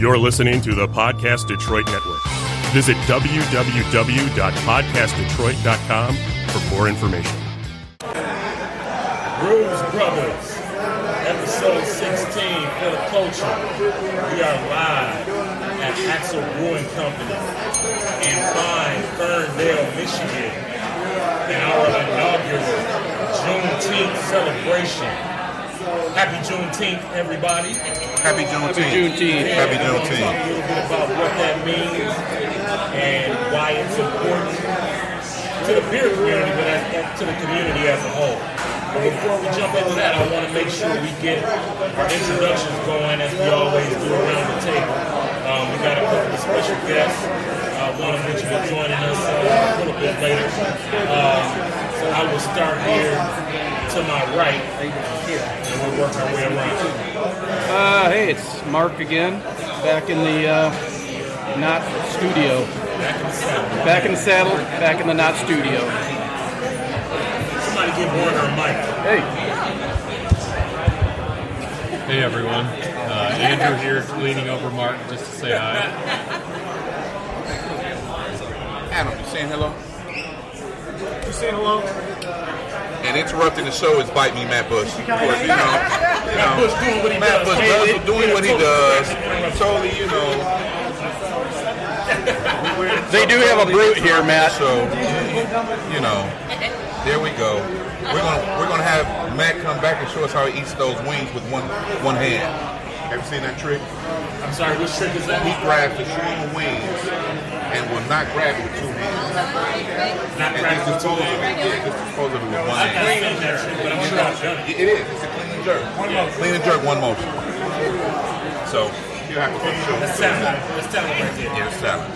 You're listening to the Podcast Detroit Network. Visit www.podcastdetroit.com for more information. Brewz Brothaz, episode 16 for the culture. We are live at Axle Brewing Company in fine Ferndale, Michigan, in our inaugural Juneteenth celebration. Happy Juneteenth, everybody. Happy Juneteenth. Juneteenth. Happy We're gonna talk a little bit about what that means and why it's important to the beer community, but as, as- to the community as a whole. But before we jump into that, I want to make sure we get our introductions going as we always do around the table. Um, we got a couple of special guests, uh, one of which will be joining us uh, a little bit later. Um, so I will start here to my right, and we'll work our way around. Uh, hey, it's Mark again, back in the uh, not studio. Back in the saddle. Back in the saddle, back in the not studio. Somebody give Warner a mic. Hey, Hey everyone, uh, Andrew here, leaning over Mark just to say hi. Adam, you saying hello? You saying hello? And interrupting the show is Bite Me Matt Bush. Of course, you know. You Matt know Bush doing what he Matt does. Bush does doing what he does. Totally, you know. they do have a brute here, Matt. So, you know, there we go. We're gonna we're gonna have Matt come back and show us how he eats those wings with one one hand. Have you seen that trick? I'm sorry, which trick is that? He grabs the string of wings and will not grab it with two hands. Not And practice just dispose of it. Yeah, just dispose of it with one hand. seen that trick, but I'm sure I've done it. It is. It's a clean and jerk. One motion. Clean and jerk, one motion. So you have to show That's talent. That's talent right there. Yeah, it's salad.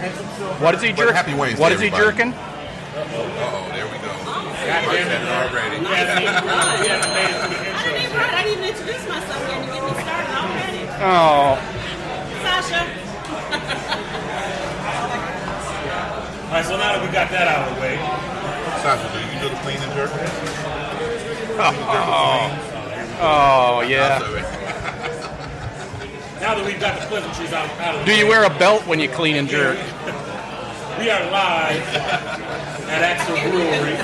What is he jerking? happy Wednesday, What is he everybody. jerking? Uh oh, there we go. God Mark damn it. it already. We haven't even, we haven't made it to the I didn't, yet. I didn't introduce myself yet to get me started already. Oh, Sasha. All right, so now that we got that out of the way, Sasha, do you do the clean and jerk? oh oh yeah. Now that we've got the pleasantries out, out of the way. Do you wear a belt when you clean and jerk? we are live at Axle Brewery,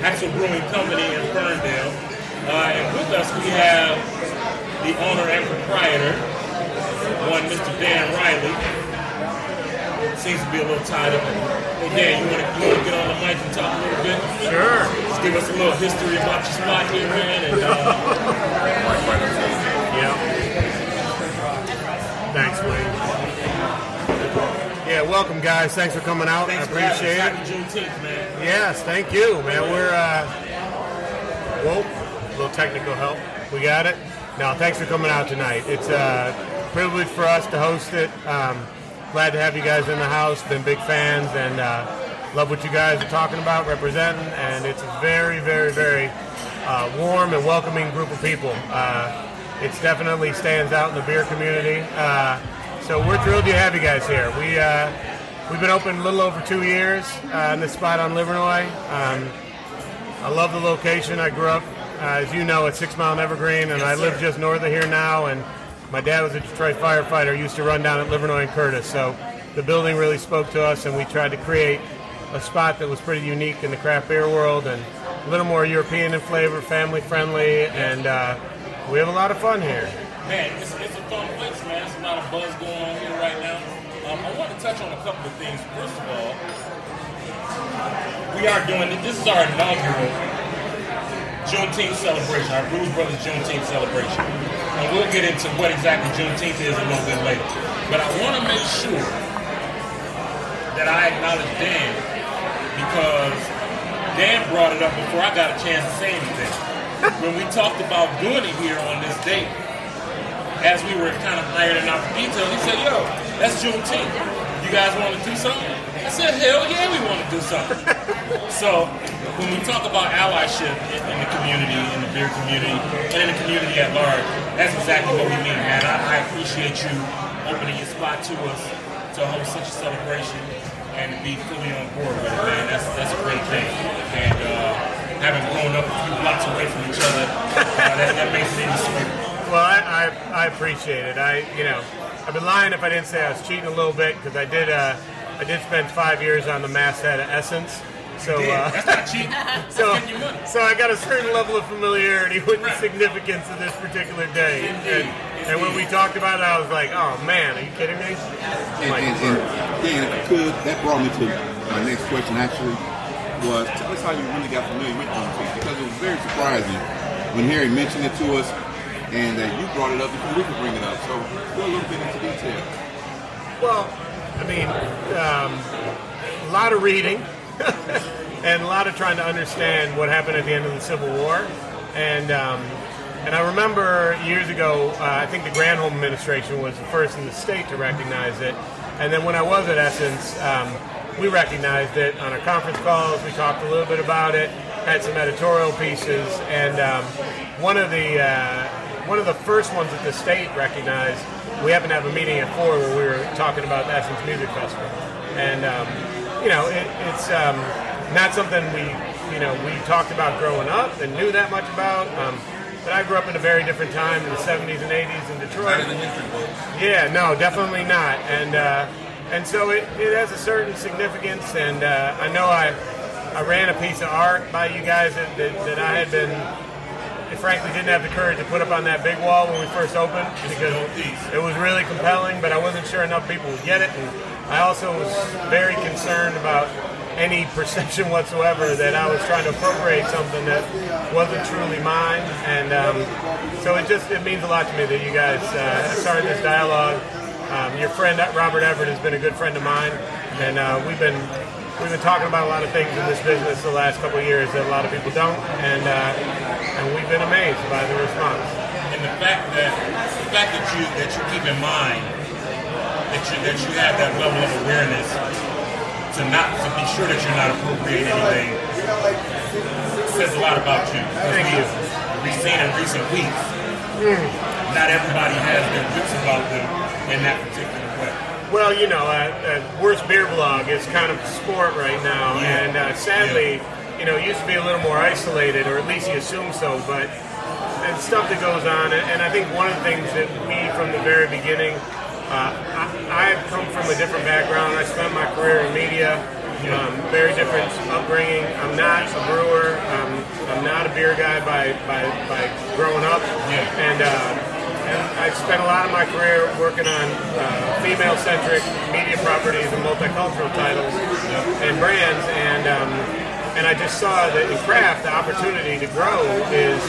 Axle Brewing Company in Ferndale. Uh, and with us, we have the owner and proprietor, one Mr. Dan Riley. Seems to be a little tied up. Hey, Dan, you want to you get on the mic and talk a little bit? Sure. Just give us a little history about your spot here, man. And, uh, Yeah. Thanks, Wayne. Yeah, welcome, guys. Thanks for coming out. thanks I appreciate it. Juneteenth, man. Yes, thank you, man. We're uh, whoa, a little technical help. We got it. Now, thanks for coming out tonight. It's a privilege for us to host it. Um, glad to have you guys in the house. Been big fans and uh, love what you guys are talking about, representing. And it's a very, very, very uh, warm and welcoming group of people. Uh, it definitely stands out in the beer community. Uh, so we're thrilled to have you guys here. We uh, we've been open a little over two years uh, in this spot on Livernois. Um, I love the location. I grew up, uh, as you know, at Six Mile and Evergreen, and I live just north of here now. And my dad was a Detroit firefighter. Used to run down at Livernois and Curtis. So the building really spoke to us, and we tried to create a spot that was pretty unique in the craft beer world and a little more European in flavor, family friendly, and uh, we have a lot of fun here. Man, it's, it's a fun place, man. There's a lot of buzz going on here right now. Um, I want to touch on a couple of things. First of all, we are doing this is our inaugural Juneteenth celebration, our Brewz Brothaz Juneteenth celebration. And we'll get into what exactly Juneteenth is a little bit later. But I want to make sure that I acknowledge Dan because Dan brought it up before I got a chance to say anything. When we talked about doing it here on this date, as we were kind of ironing out the details, he said, yo, that's Juneteenth. You guys want to do something? I said, hell yeah, we want to do something. so when we talk about allyship in, in the community, in the beer community, and in the community at large, that's exactly what we mean, man. I, I appreciate you opening your spot to us to host such a celebration and to be fully on board with it, man. That's that's a great thing. And uh, having grown up a few blocks away from each other, uh, that, that makes it even sweeter. Well, I, I, I appreciate it. I, you know, I'd be lying if I didn't say I was cheating a little bit because I did. Uh, I did spend five years on the masthead of Essence. So, uh, That's not cheap. so, That's getting so I got a certain level of familiarity with the significance of this particular day. Indeed. And, and when we talked about it, I was like, "Oh man, are you kidding me?" And, Like, and, and Dan, if I could, that brought me to my next question actually was tell us how you really got familiar with Juneteenth because it was very surprising when Harry mentioned it to us and that you brought it up before we could bring it up. So go a little bit into detail. Well, I mean, um, a lot of reading and a lot of trying to understand what happened at the end of the Civil War. And um, and I remember years ago, uh, I think the Granholm administration was the first in the state to recognize it. And then when I was at Essence, um, we recognized it on our conference calls. We talked a little bit about it, had some editorial pieces, and um, one of the uh, one of the first ones that the state recognized. We happened to have a meeting at four where we were talking about the Essence Music Festival, and um, you know it, it's um, not something we you know we talked about growing up and knew that much about. Um, but I grew up in a very different time in the 70s and 80s in Detroit. Not in the history books. Yeah, no, definitely not. And uh, and so it, it has a certain significance. And uh, I know I I ran a piece of art by you guys that, that, that I had been frankly didn't have the courage to put up on that big wall when we first opened because it was really compelling, but I wasn't sure enough people would get it. And I also was very concerned about any perception whatsoever that I was trying to appropriate something that wasn't truly mine. And um, so it just it means a lot to me that you guys uh, started this dialogue. Um, your friend Robert Everett has been a good friend of mine, and uh, we've been we've been talking about a lot of things in this business the last couple of years that a lot of people don't, and uh, and we've been amazed by the response. And the fact that the fact that you that you keep in mind that you that you have that level of awareness to not to be sure that you're not appropriating anything says a lot about you. Thank you. We've seen in recent weeks. Not everybody has their wits about them in that particular. Well, you know, uh, uh, worst beer blog is kind of sport right now, Yeah. and uh, sadly, you know, it used to be a little more isolated, or at least you assume so. But and stuff that goes on, and, I think one of the things that we, from the very beginning, uh, I, I've come from a different background. I spent my career in media, um, very different upbringing. I'm not a brewer. Um, I'm not a beer guy by by, by growing up, Yeah. and. And I spent a lot of my career working on uh, female-centric media properties and multicultural titles and brands, and um, and I just saw that in craft the opportunity to grow is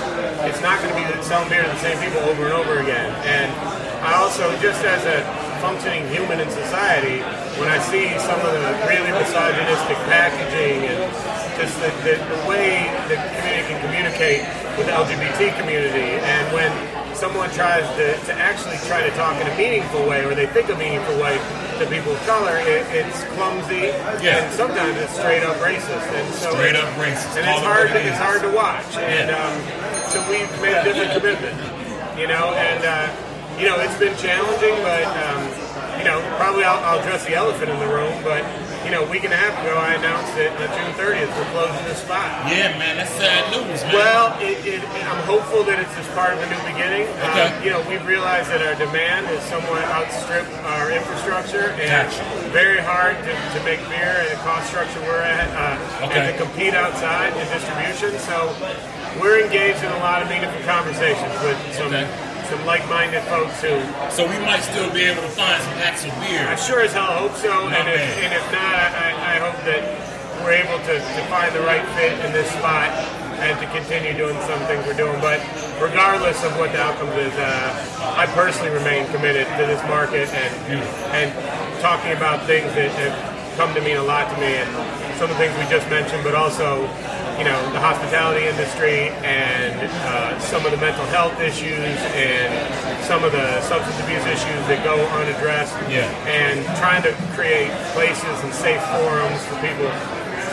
it's not going to be selling beer to the same people over and over again. And I also, just as a functioning human in society, when I see some of the really misogynistic packaging and just the, the, the way the community can communicate with the LGBT community, and when someone tries to, to actually try to talk in a meaningful way, or they think a meaningful way to people of color, it, it's clumsy Yeah. and sometimes it's straight up racist. And so Straight up racist. and it's hard. To, it's hard to watch. And Yeah. um, so we've made a different commitment. You know, and uh, you know it's been challenging, but um, you know probably I'll, I'll address the elephant in the room. But you know, a week and a half ago I announced that on June 30th we're closing the spot. Yeah, man, that's sad news, man. Well, it, it, I'm hopeful that it's just part of a new beginning. Okay. Uh, you know, we've realized that our demand has somewhat outstripped our infrastructure, and Gotcha. very hard to, to make beer at the cost structure we're at, uh, Okay. and to compete outside in distribution. So we're engaged in a lot of meaningful conversations with some Okay. Some like-minded folks who so we might still be able to find some actual beer. I sure as hell hope so, and if, and if not, I, I hope that we're able to, to find the right fit in this spot and to continue doing some things we're doing. But regardless of what the outcome is, uh, I personally remain committed to this market and and talking about things that have come to mean a lot to me, and some of the things we just mentioned, but also. You know, the hospitality industry and uh, some of the mental health issues and some of the substance abuse issues that go unaddressed Yeah. and trying to create places and safe forums for people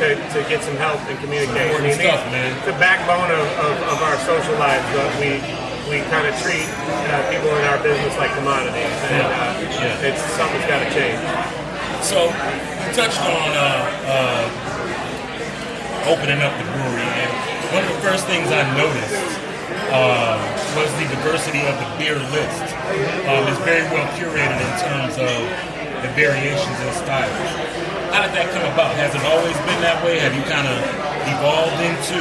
to, to get some help and communicate. Important stuff, man. The backbone of, of, of our social lives, but we we kind of treat uh, people in our business like commodities, and uh, Yeah. it's something's got to change. So you touched on uh, uh, opening up the brewery, and one of the first things I noticed uh, was the diversity of the beer list. Um, it's very well curated in terms of the variations and styles. How did that come about? Has it always been that way? Have you kind of evolved into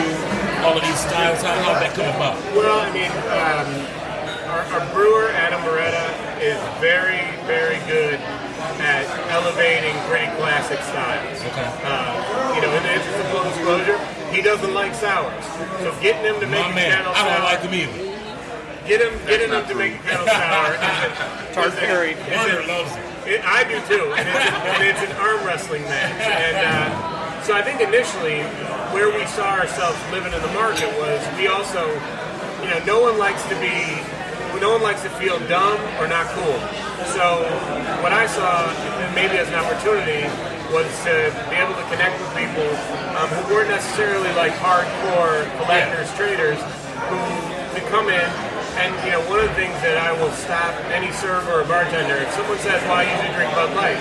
all of these styles? How how did that come about? Well, I mean, um, our, our brewer Adam Beretta is very, very good at elevating great classic styles. Okay. Uh, you know, in of full disclosure, he doesn't like sours. So getting him to make My a man, kettle I don't sour, like them either. get him, getting him to true. make a kettle sour. is a- Tart is a- Perry. is a- Warner loves it. it, I do too, and it's, and it's an arm wrestling match. And uh, so I think initially, where we saw ourselves living in the market was we also, you know, no one likes to be, no one likes to feel dumb or not cool. So what I saw, maybe as an opportunity, was to be able to connect with people um, who weren't necessarily like hardcore collectors, traders, who could come in and you know, one of the things that I will stop any server or bartender, if someone says, "Well, I usually drink Bud Light,"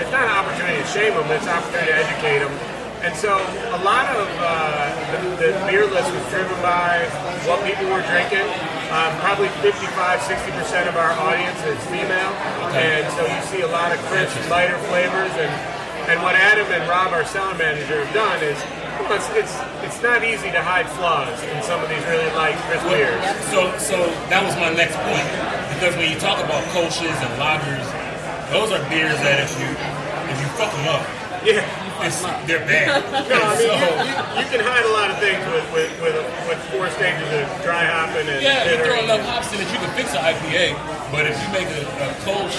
it's not an opportunity to shame them; it's an opportunity to educate them. And so, a lot of uh, the, the beer list was driven by what people were drinking. Um, probably 55, 60 percent of our audience is female, and so you see a lot of crisp, lighter flavors. And and what Adam and Rob, our cellar manager, have done is it's, it's it's not easy to hide flaws in some of these really light, crisp beers. So, so that was my next point because when you talk about kolsches and lagers, those are beers that if you if you fuck them up, Yeah. It's, they're bad. No, I mean, so, you, you, you can hide a lot of things with, with, with, with four stages of dry hopping and yeah, you throw enough hops in it, you can fix an IPA. But if you make a, a kolsch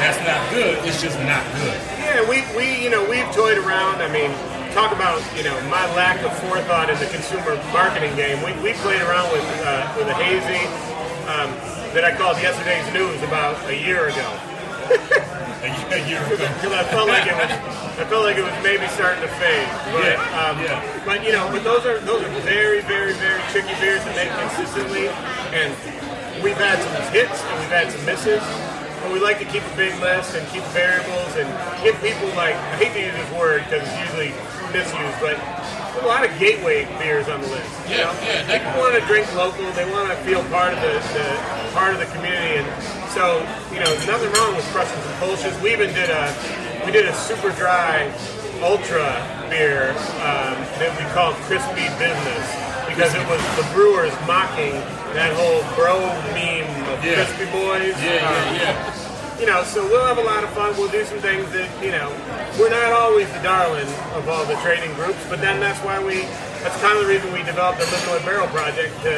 that's not good, it's just not good. Yeah, we, we, you know, we've toyed around. I mean, talk about, you know, my lack of forethought in the consumer marketing game. We, we played around with, uh, with a hazy um, that I called yesterday's news about a year ago. A year, ago. because I felt like it was, I felt like it was maybe starting to fade. But, Yeah, um, yeah. but you know, but those are those are very, very, very tricky beers to make consistently, and we've had some hits and we've had some misses. But we like to keep a big list and keep variables and give people like I hate to use this word because it's usually misused, but a lot of gateway beers on the list. You Yeah, know? yeah, People want to drink local. They want to feel part of the, the part of the community, and so you know, nothing wrong with crushing some Kolsch's. We even did a we did a super dry ultra beer um, that we called Crispy Business because it was the brewers mocking that whole bro meme of Yeah. Crispy Boys. Yeah, Um, yeah, yeah. you know, so we'll have a lot of fun. We'll do some things that, you know, we're not always the darling of all the trading groups, but then that's why we, that's kind of the reason we developed the Livernois Barrel Project. To,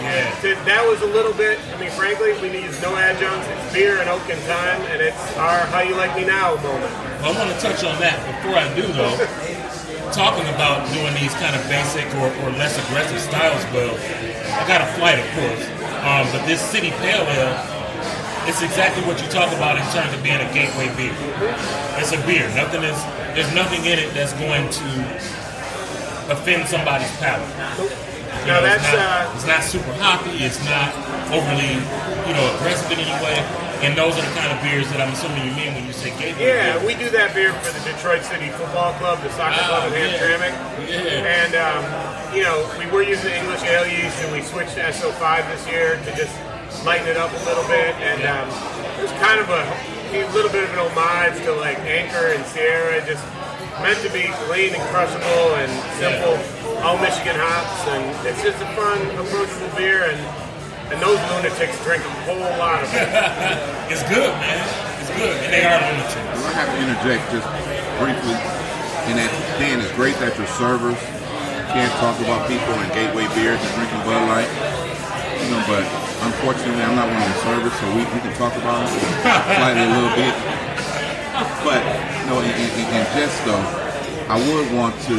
Yeah. to, that was a little bit, I mean, frankly, we use no adjuncts. It's beer and oak and time, and it's our how you like me now moment. Well, I want to touch on that. Before I do, though, talking about doing these kind of basic or, or less aggressive styles, well, I got a flight, of course. Um, but this City Pale Ale, it's exactly what you talk about in terms of being a gateway beer. It's a beer. Nothing is. There's nothing in it that's going to offend somebody's palate. You Now know, it's, that's, not, uh, it's not super hoppy. It's not overly, you know, aggressive in any way. And those are the kind of beers that I'm assuming you mean when you say gateway. Yeah, beer. we do that beer for the Detroit City Football Club, the soccer club in Ah, yeah. Hamtramck. Yeah. And, um, you know, we were using English ale yeast and we switched to SO5 this year to just lighten it up a little bit. And Yeah. um, it was kind of a, a little bit of an homage to like Anchor and Sierra, just meant to be clean and crushable and simple, all Michigan hops. And it's just a fun, approachable beer. And, and those lunatics drink a whole lot of it. It's good, man. It's good. And they are lunatics. I have to interject just briefly in that, Dan, it's great that your servers can't talk about people and gateway beers and drinking Bud Light. You know, but unfortunately, I'm not one of the servers, so we, we can talk about it slightly a little bit. But, no, in, in, in jest though, I would want to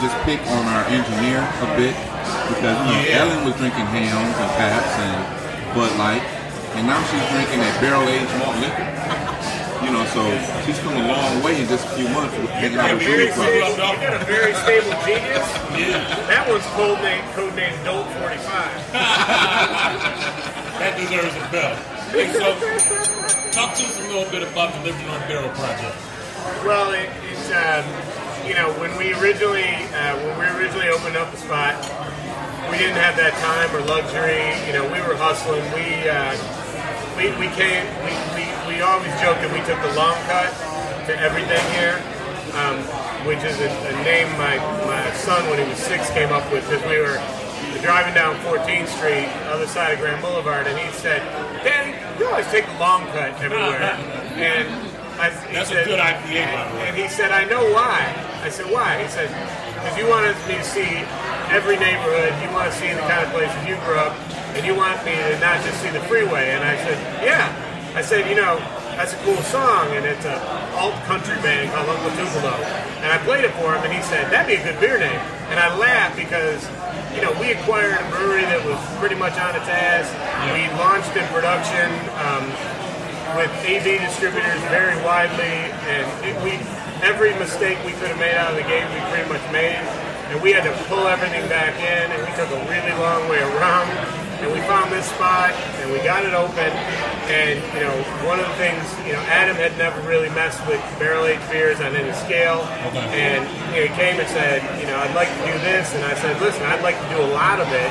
just pick on our engineer a bit because, you know, Yeah. Ellen was drinking Hamm's and paps and Bud Light, and now she's drinking that barrel-aged malt liquor. You know, so she's come a long way in just a few months with hanging out with very stable, Brothers. you got a very stable genius. Yeah. That one's code name, code name Dope 45. That deserves a bell. Hey, so, talk to us a little bit about the Livernois Barrel project. Well, it, it's um, you know when we originally uh, when we originally opened up the spot, we didn't have that time or luxury. You know, we were hustling. We uh, we, we came. We, we, we always joke that we took the long cut to everything here, um, which is a, a name my my son when he was six came up with because we were driving down 14th Street, other side of Grand Boulevard, and he said, "Daddy, you always take the long cut everywhere." and I, That's a good IPA, by the way. And he said, "I know why." I said, "Why?" He said, "Because you wanted me to see every neighborhood. You want to see the kind of places you grew up, and you want me to not just see the freeway." And I said, "Yeah." I said, "You know." That's a cool song, and it's a alt country band called Uncle Tupelo. And I played it for him, and he said that'd be a good beer name. And I laughed because, you know, we acquired a brewery that was pretty much on its ass. We launched in production. Um, with AV distributors very widely, and it, we every mistake we could have made out of the gate, we pretty much made, and we had to pull everything back in, and we took a really long way around, and we found this spot, and we got it open, and you know, one of the things, you know, Adam had never really messed with barrel aged beers on any scale, and you know, he came and said, you know, I'd like to do this, and I said, listen, I'd like to do a lot of it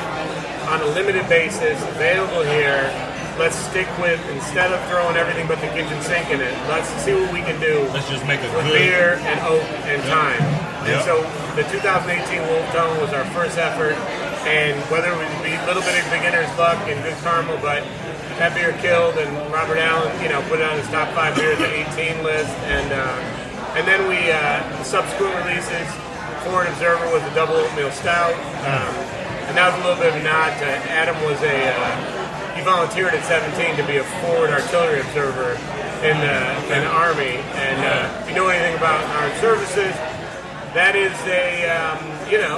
on a limited basis, available here let's stick with instead of throwing everything but the kitchen sink in it. Let's see what we can do Let's just make a with good. beer and oak and time. And Yep. so the 2018 Wolf Tone was our first effort, and whether it would be a little bit of beginner's luck and good karma, but that beer killed, and Robert Allen, you know, put it on his top five beers at 18 list, and uh, and then we uh, subsequent releases. Forward Observer was a double oatmeal stout, um, and that was a little bit of a nod to Adam was a uh, he volunteered at 17 to be a forward artillery observer in the, in the army. And uh, if you know anything about our services, that is a um, you know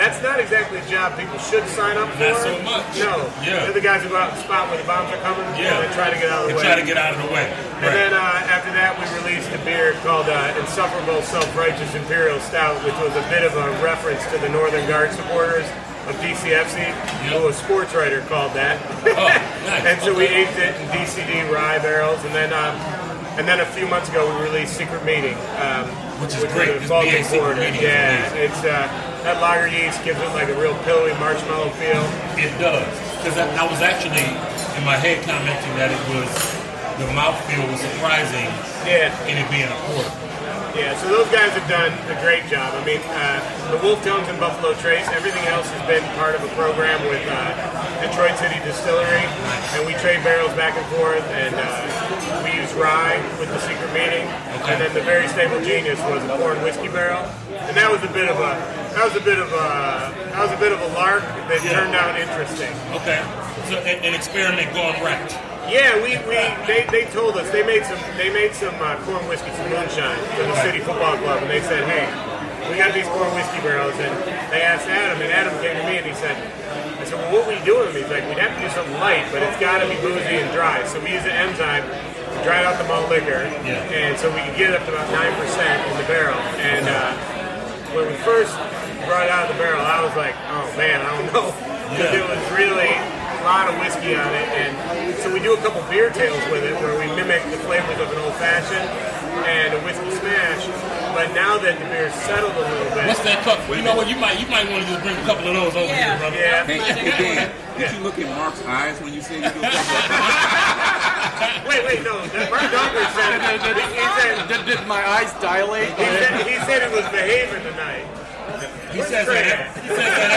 that's not exactly a job people should sign up for. Not so much. No. Yeah. They're the guys who go out and spot where the bombs are coming Yeah. and try to get out of the And way. try to get out of the way. And then uh, after that, we released a beer called uh, Insufferable Self-Righteous Imperial Stout, which was a bit of a reference to the Northern Guard supporters of DCFC, who a sports writer called that. Oh, nice. and so we aged it in DCD rye barrels, and then um, and then a few months ago we released Secret Meeting, um, Which is was great. a This Baltic BA Secret. Meeting Yeah, it's uh, that lager yeast gives it like a real pillowy marshmallow feel. It does. Because I, I was actually in my head commenting that it was the mouthfeel was surprising Yeah. in it being a porter. Yeah, so those guys have done a great job. I mean, uh, the Wolf Tones and Buffalo Trace, everything else has been part of a program with uh, Detroit City Distillery, and we trade barrels back and forth, and uh, we use rye with the secret meeting, and then the very stable genius was a corn whiskey barrel, and that was a bit of a that was a bit of a that was a bit of a lark that Yeah. turned out interesting. Okay. So an, an experiment gone right. Yeah, we, we they, they told us they made some they made some uh, corn whiskey some moonshine for the city football club, and they said, hey, we got these corn whiskey barrels, and they asked Adam, and Adam came to me and he said, I said, well, what we do with them? He's like, we'd have to do something light, but it's got to be boozy and dry. So we use an enzyme, dried out the malt liquor, Yeah. and so we could get it up to about nine percent in the barrel. And uh, when we first brought it out of the barrel, I was like, oh man, I don't know, because Yeah. it was really a lot of whiskey on it, and so we do a couple beer tails with it where we mimic the flavors of an old fashioned and a whiskey smash. But now that the beer's settled a little bit, What's that cup? You know what? You might you might want to just bring a couple of those over Yeah. here, brother. yeah, Hey, hey Dan, did you look in Mark's eyes when you said you do a couple wait, wait, no, that Mark Dunker said he said Did, did my eyes dilate? he said he said it was behaving tonight. He says that. He says that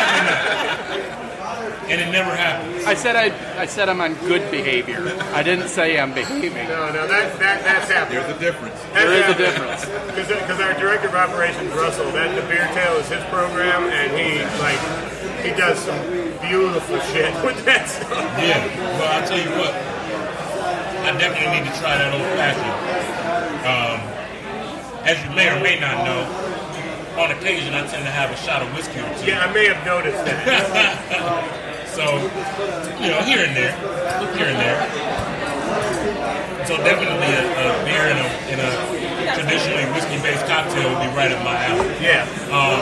every night, and it never happens. I said I, I said I'm on good behavior. I didn't say I'm behaving. No, no, that, that that's happening. There's a difference. There is a difference. Because our director of operations, Russell, that the beer tail is his program, and he like he does some beautiful shit with that stuff. Yeah. Well, I'll tell you what. I definitely need to try that old fashioned. Um, as you may or may not know, on occasion I tend to have a shot of whiskey or two. Yeah, I may have noticed that. So, you know, here and there, here and there. So definitely a, a beer and a, and a traditionally whiskey-based cocktail would be right up my alley. Yeah, Um,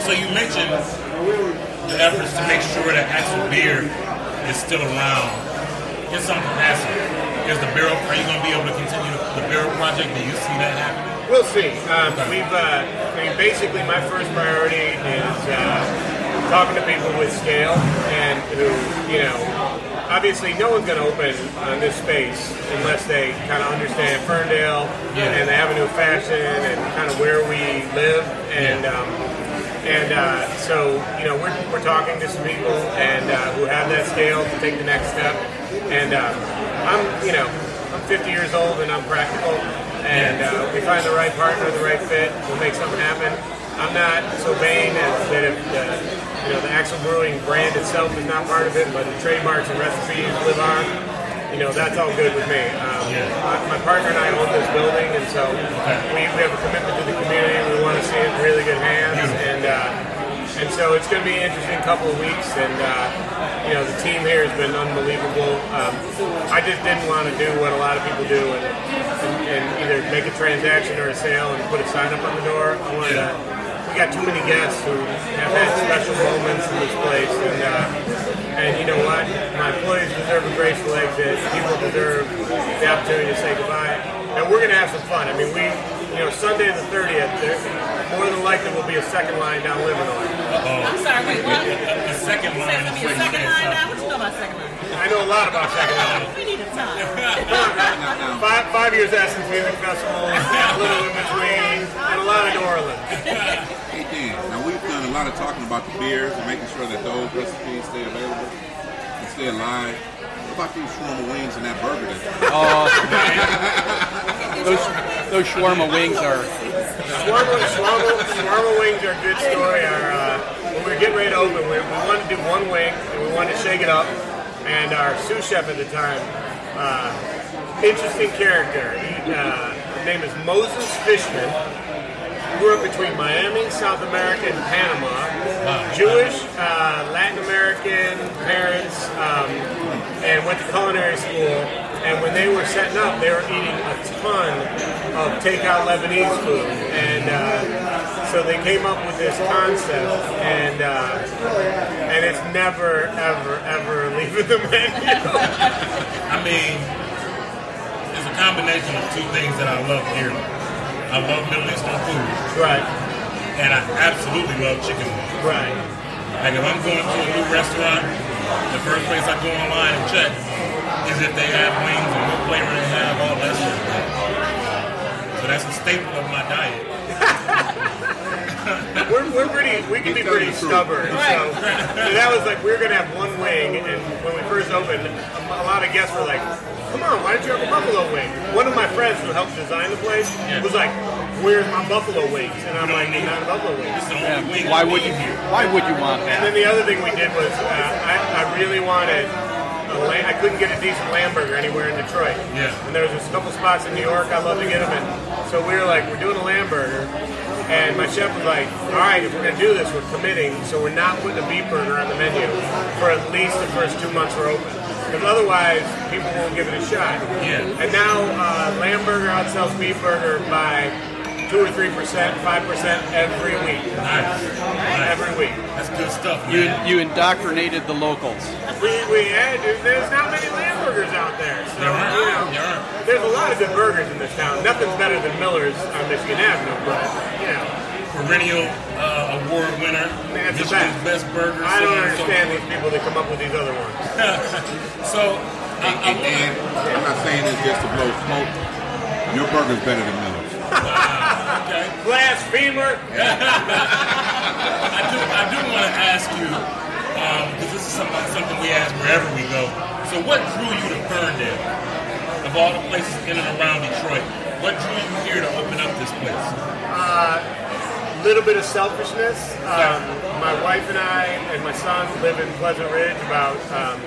so you mentioned the efforts to make sure that actual beer is still around in some capacity. Is the barrel? Are you going to be able to continue the Bureau project? Do you see that happening? we'll see. Um, we've uh, I mean, basically my first priority is uh, talking to people with scale and who, you know, obviously no one's going to open on this space unless they kind of understand Ferndale Yeah. and the Avenue of Fashion and kind of where we live. And um, and uh, so, you know, we're, we're talking to some people and uh, who have that scale to take the next step. And uh, I'm, you know, I'm 50 years old and I'm practical. And uh, we find the right partner, the right fit, we'll make something happen. I'm not so vain as that if the, you know, the Axle Brewing brand itself is not part of it, but the trademarks and recipes live on. You know, that's all good with me. Um, my, my partner and I own this building, and so we, we have a commitment to the community. We want to see it in really good hands, and uh, and so it's going to be an interesting couple of weeks. And uh, you know, the team here has been unbelievable. Um, I just didn't want to do what a lot of people do, and, and, and either make a transaction or a sale and put a sign up on the door. I wanted to. We got too many guests who have had special moments in this place, and. Uh, and you know what? My employees deserve a graceful exit. People deserve the opportunity to say goodbye. And we're going to have some fun. I mean, we, you know, Sunday the 30th, there, more than likely will be a second line down Livernois. I'm sorry, wait, what? You The second line it's gonna be a what second line son. now? What you know about second line? I know a lot about second line. We need a time. Now, now, Five, five years Essence Music Festival, a little in between, and a lot of New Orleans. hey Dan, now we've done a lot of talking about the beers and making sure that those recipes stay available and stay alive. What about these shawarma wings and that burger? That, Oh, those those shawarma wings are. Shawarma, shawarma, shawarma wings are a good story. Our, uh, when we were getting ready to open, we, we wanted to do one wing and we wanted to shake it up. And our sous chef at the time, uh, interesting character. He, uh, his name is Moses Fishman. Grew up between Miami, South America, and Panama. Jewish, uh, Latin American parents, um, and went to culinary school. And when they were setting up, they were eating a ton of takeout Lebanese food. And uh, so they came up with this concept, and uh, and it's never, ever, ever leaving the menu. I mean, it's a combination of two things that I love dearly. I love Middle Eastern food, right, and I absolutely love chicken wings. right. Like if I'm going to a new restaurant, the first place I go online and check is if they have wings and what flavor they have, all that thing. So that's a staple of my diet. We're, we're pretty, we can be pretty stubborn. So, so that was like, we were going to have one wing, and when we first opened, a, a lot of guests were like, come on, why don't you have a buffalo wing? One of my friends who helped design the place was like, where's my buffalo wings? And I'm like, not a buffalo wings. It's the Yeah, wing why would you? eat here. Why would you want that? And then the other thing we did was, uh, I, I really wanted a lamb, I couldn't get a decent lamb burger anywhere in Detroit. Yeah. And there was a couple spots in New York I'd love to get them in. So we were like, we're doing a lamb burger. And my chef was like, all right, if we're going to do this, we're committing. So we're not putting a beef burger on the menu for at least the first two months we're open. Because otherwise, people won't give it a shot. Yeah. And now, uh, lamb burger outsells beef burger by two or three percent, five percent every week. Nice. nice. Every week. That's good stuff, You man. you indoctrinated the locals. We, we had, there's not many lamb burgers out there. So, There aren't. you know, There aren't. There's a lot of good burgers in this town. Nothing's better than Miller's on Michigan Avenue, but, you know, Perennial uh, award winner. that's the Michigan's best. best burger. I don't on and so understand these people that come up with these other ones. forth. So, I, I and, and I'm not saying this just to blow smoke. Your burger's better than Miller's. okay. Blasphemer! I do, I do want to ask you, because this is something, something we ask wherever we go. So, what drew you to Ferndale? Of all the places in and around Detroit, what drew you here to open up this place? A little bit of selfishness. Um, my wife and I and my son live in Pleasant Ridge, about um,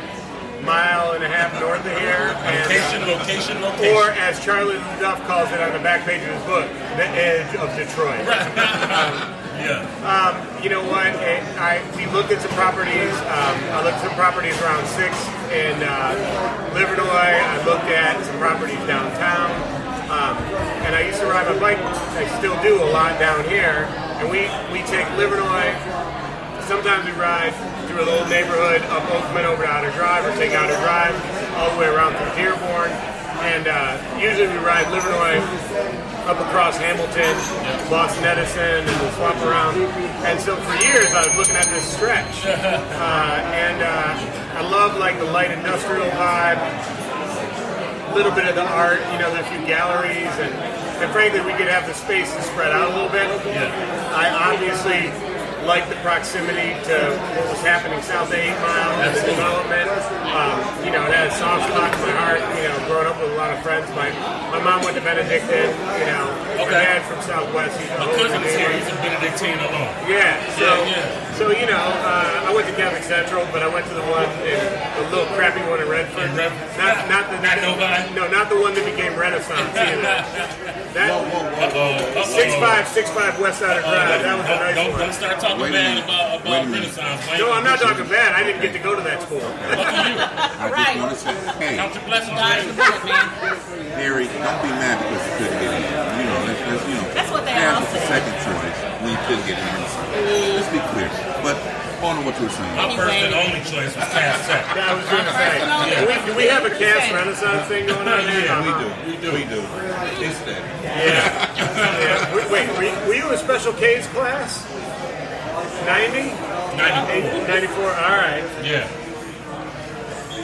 a mile and a half north of here. And, uh, Location, location, location. or as Charlie Duff calls it on the back page of his book, the edge of Detroit. yeah. Um, you know what? It, I we looked at some properties. Um, I looked at some properties around Six in uh, Livernois. I looked at some properties downtown. Um, and I used to ride my bike. I still do a lot down here. And we we take Livernois. Sometimes we ride through a little neighborhood up Oakman over to Outer Drive, or take Outer Drive all the way around through Dearborn. and uh, usually we ride Livernois up across Hamilton, Boston Edison, and we'll swap around. And so for years I was looking at this stretch, uh, and uh, I love like the light industrial vibe, a little bit of the art. You know, there's a few galleries, and, and frankly, we could have the space to spread out a little bit. I obviously like the proximity to what was happening south of Eight Mile, and the development. Um, you know, it had a soft spot in my heart. You know, growing up with a lot of friends. My my mom went to Benedictine. You know, my dad from Southwest. He's a My cousin is here. He's a Benedictine alone. Yeah, so Yeah, yeah. So you know, uh, I went to Catholic Central, but I went to the one in the little crappy one in Redford. In Redford. Not not the Not Novi? No, not the one that became Renaissance either. That Uh-oh. six five six five West Side Drive. That was a Don't, nice don't, one. don't start talking Wait bad about, Wait a about minute. Renaissance. Wait. No, I'm not talking bad. I didn't get to go to that school. Lucky you. I Right. just want to say, hey, Count your blessings, Dodge man. the. Harry, don't be mad because you couldn't get in. You know, that's, that's you know. That's what they all was say. second choice when you couldn't get in. Let's be clear. But on to what you were saying. My first and only choice was Cass Tech. Yeah, I was going to say. Do we, do we have a Cass Renaissance thing going on here? Yeah, we do. We do. We do. It's that. Yeah. yeah. Wait, wait were, you, were you a special K's class? 90? 94. 94? All right. Yeah,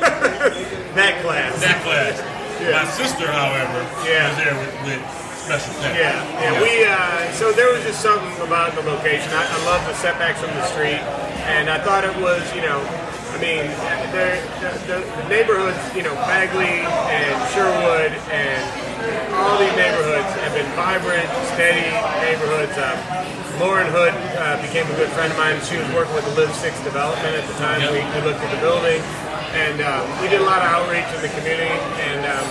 That class. that class. My sister, however, Yeah. was there with, with special tech. Yeah, yeah. We uh, so there was just something about the location. I, I love the setbacks from the street, and I thought it was, you know, I mean, there- the, the, the neighborhoods, you know, Bagley and Sherwood and all these neighborhoods have been vibrant, steady neighborhoods. Um, Lauren Hood uh, became a good friend of mine. She was working with the Live Six development at the time. We, we looked at the building, and um, we did a lot of outreach in the community, and um,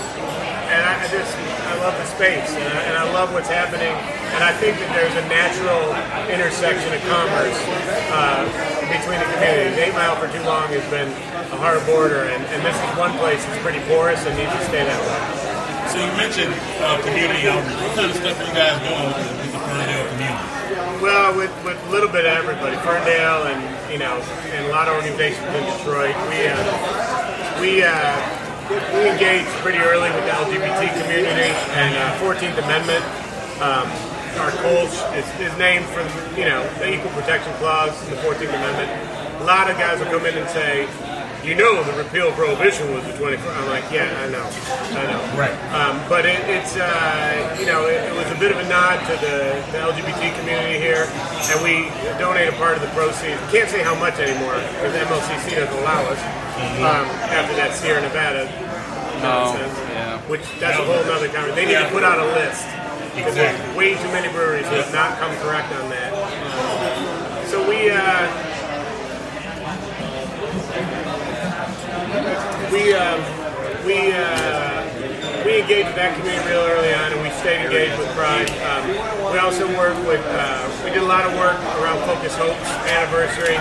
and I, I just I love the space and I, and I love what's happening and I think that there's a natural intersection of commerce uh, between the communities. Eight Mile for too long has been a hard border and, and this is one place that's pretty porous and needs to stay that way. So you mentioned uh, community outreach. What kind of stuff are you guys doing with the, with the Ferndale community? Well, with, with a little bit of everybody, Ferndale and you know, and a lot of organizations in Detroit, we uh, we uh, we engaged pretty early with the LGBT community and uh, 14th Amendment. Um, our Kolsch is, is named from you know the Equal Protection Clause, the 14th Amendment. A lot of guys will come in and say, you know, the repeal of prohibition was the 24. I'm like, yeah, I know, I know. Right. Um, but it, it's, uh, you know, it, it was a bit of a nod to the, the LGBT community here, and we donate a part of the proceeds. Can't say how much anymore because MLCC doesn't allow us um, after that Sierra Nevada nonsense. yeah. Which that's a whole nother conversation. They need to put out a list. Because there's Exactly. way too many breweries who have not come correct on that. Um, so we, uh, we um, we uh, we engaged that community real early on, and we stayed engaged with Pride. Um, we also worked with uh, we did a lot of work around Focus Hope's anniversary.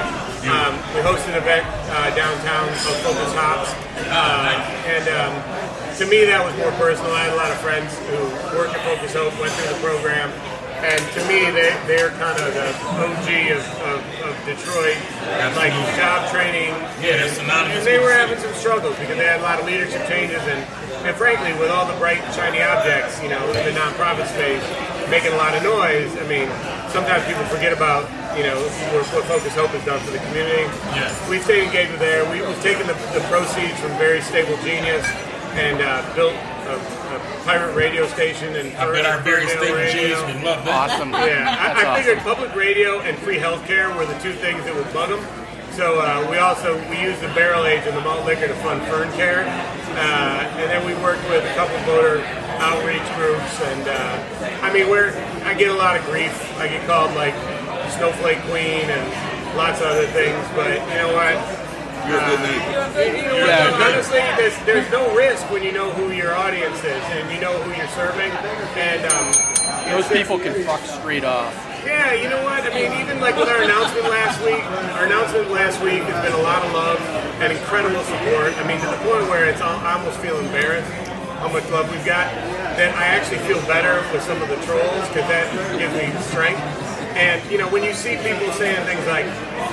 Um, we hosted an event uh, downtown called Focus Hops, uh, and um, to me that was more personal. I had a lot of friends who worked at Focus Hope, went through the program. And to me, they, they're kind of the OG of, of, of Detroit, like job training, Yeah, that's synonymous and they were having some struggles because they had a lot of leadership changes and, and frankly, with all the bright, shiny objects, you know, in the nonprofit space, making a lot of noise. I mean, sometimes people forget about, you know, what, what Focus Hope has done for the community. Yeah. We've stayed engaged with there. We, we've taken the, the proceeds from Very Stable Genius and uh, built a pirate radio station and I bet our very Ferndale stable Radio. G's would love that. Awesome. Yeah, I, That's I figured awesome. public radio and free healthcare were the two things that would bug them. So uh, we also we used the barrel age and the malt liquor to fund Fern Care, uh, and then we worked with a couple voter outreach groups. And uh, I mean, we're I get a lot of grief. I get called like snowflake queen and lots of other things. But you know what? You're a good neighbor. You Yeah. honestly, there's, there's no risk when you know who your audience is and you know who you're serving. And um, Those people can fuck straight off. yeah, you know what? I mean, even like with our announcement last week, our announcement last week has been a lot of love and incredible support. I mean, to the point where it's I almost feel embarrassed how much love we've got. Then I actually feel better with some of the trolls because that gives me strength. And you know, when you see people saying things like,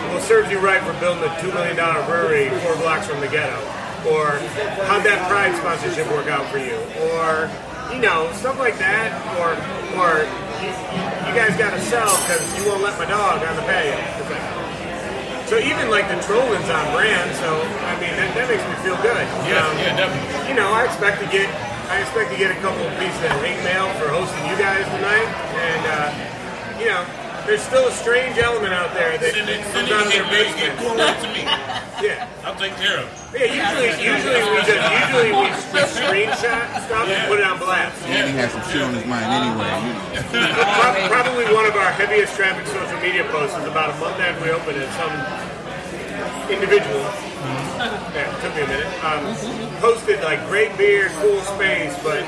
"Well, serves you right for building a two million dollar brewery four blocks from the ghetto," Or how'd that Pride sponsorship work out for you? Or you know stuff like that. Or or you, you, you guys got to sell because you won't let my dog on the patio. So even like the trolling's on brand. So I mean that, that makes me feel good. Yeah, Um, yeah, definitely. you know, I expect to get I expect to get a couple of pieces of hate mail for hosting you guys tonight, and uh, you know, there's still a strange element out there that Send it, comes it, out of their hit get basement. forward to me. Yeah, I'll take care of it. yeah. Usually, usually we just usually we just screenshot stuff and put it on blast. Andy has some shit on his mind anyway, you know. Pro- Probably one of our heaviest traffic social media posts is about a month after we opened it. Some individual, yeah, it took me a minute, um, posted like great beer, cool space, but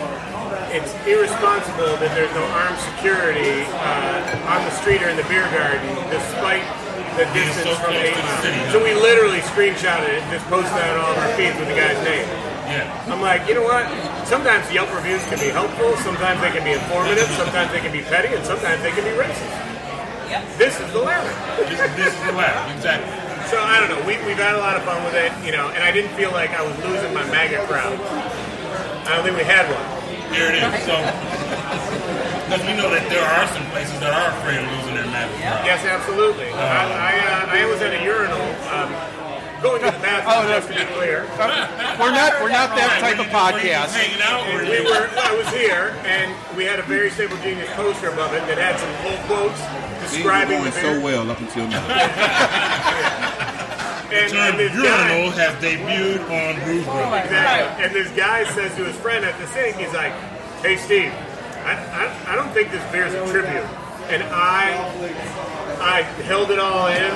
it's irresponsible that there's no armed security uh, on the street or in the beer garden, despite the Being distance so from close eight the miles. city, So we literally screenshotted it and just posted it on all of our feeds with the guy's name. Yeah. I'm like, you know what? Sometimes Yelp reviews can be helpful, sometimes they can be informative, sometimes they can be petty, and sometimes they can be racist. This is the latter. This, this is the ladder. Exactly. So I don't know. We, we've had a lot of fun with it, you know, and I didn't feel like I was losing my MAGA crowd. I don't think we had one. Here it is. So, because we know that there are some places that are afraid of losing their magic. Yes, absolutely. I, I, uh, I was at a urinal um, going to the bathroom, Oh, no. just to be clear. We're not we're not that type of you podcast. hanging out, And we were, I was here, and we had a very stable genius poster above it that had some full quotes Things were describing going the so well up until now. And, term and this guy, has debuted on Brewz Brothaz. Exactly. And this guy says to his friend at the sink, he's like, "Hey, Steve, I, I, I don't think this beer's a tribute." And I I held it all in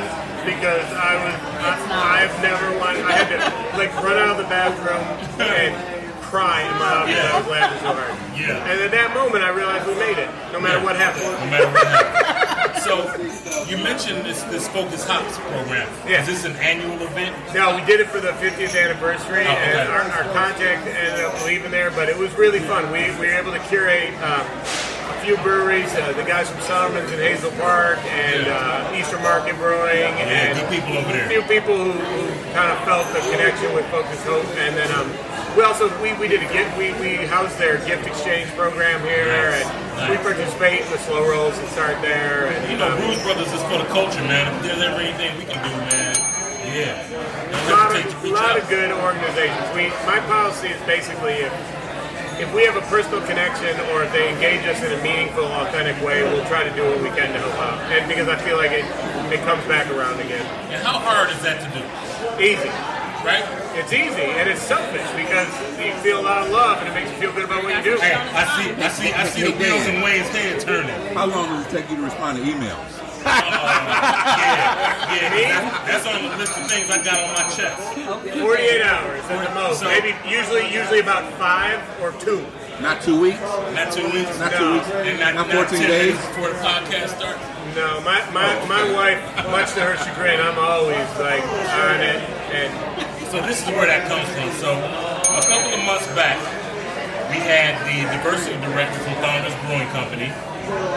because I was I, I've never wanted I had to like run out of the bathroom and cry in my office. I was laughing so hard. Yeah. And at that moment, I realized we made it, no matter what happened. No matter what happens. So, you mentioned this this Focus Hope program. Yeah. Is this an annual event? No, we did it for the 50th anniversary, Oh, okay. and our, our contact ended up leaving there, but it was really fun. We, we were able to curate um, a few breweries, uh, the guys from Cellarmen's in Hazel Park, and uh, Eastern Market Brewing, Yeah, and people over a there. few people who, who kind of felt the connection with Focus Hope, and then um, we also we, we did a gift we, we housed their gift exchange program here, Nice, and we participate in the slow rolls and start there, and You know, um, Brewz Brothaz is for the culture, man. If there's ever anything we can do, man, yeah. a lot of, reach lot of good organizations. We, my policy is basically if, if we have a personal connection or if they engage us in a meaningful, authentic way, we'll try to do what we can to help out. And because I feel like it, it comes back around again. And how hard is that to do? Easy. Right? It's easy and it's selfish because you feel a lot of love and it makes you feel good about what you do. Hey, I see, I see, I see the wheels in Wayne's head turning. How long does it take you to respond to emails? Uh, yeah, yeah. That's, that's on the list of things I got on my chest. 48 hours at the most. So- Maybe usually usually about five or two. Not two weeks? Not two weeks. Not No. two weeks? And not, Not not 14 10 days? before the podcast starts. No, my, my, my wife, much to her chagrin, I'm always like on it So this is where that comes from. So a couple of months back, we had the diversity director from Founders Brewing Company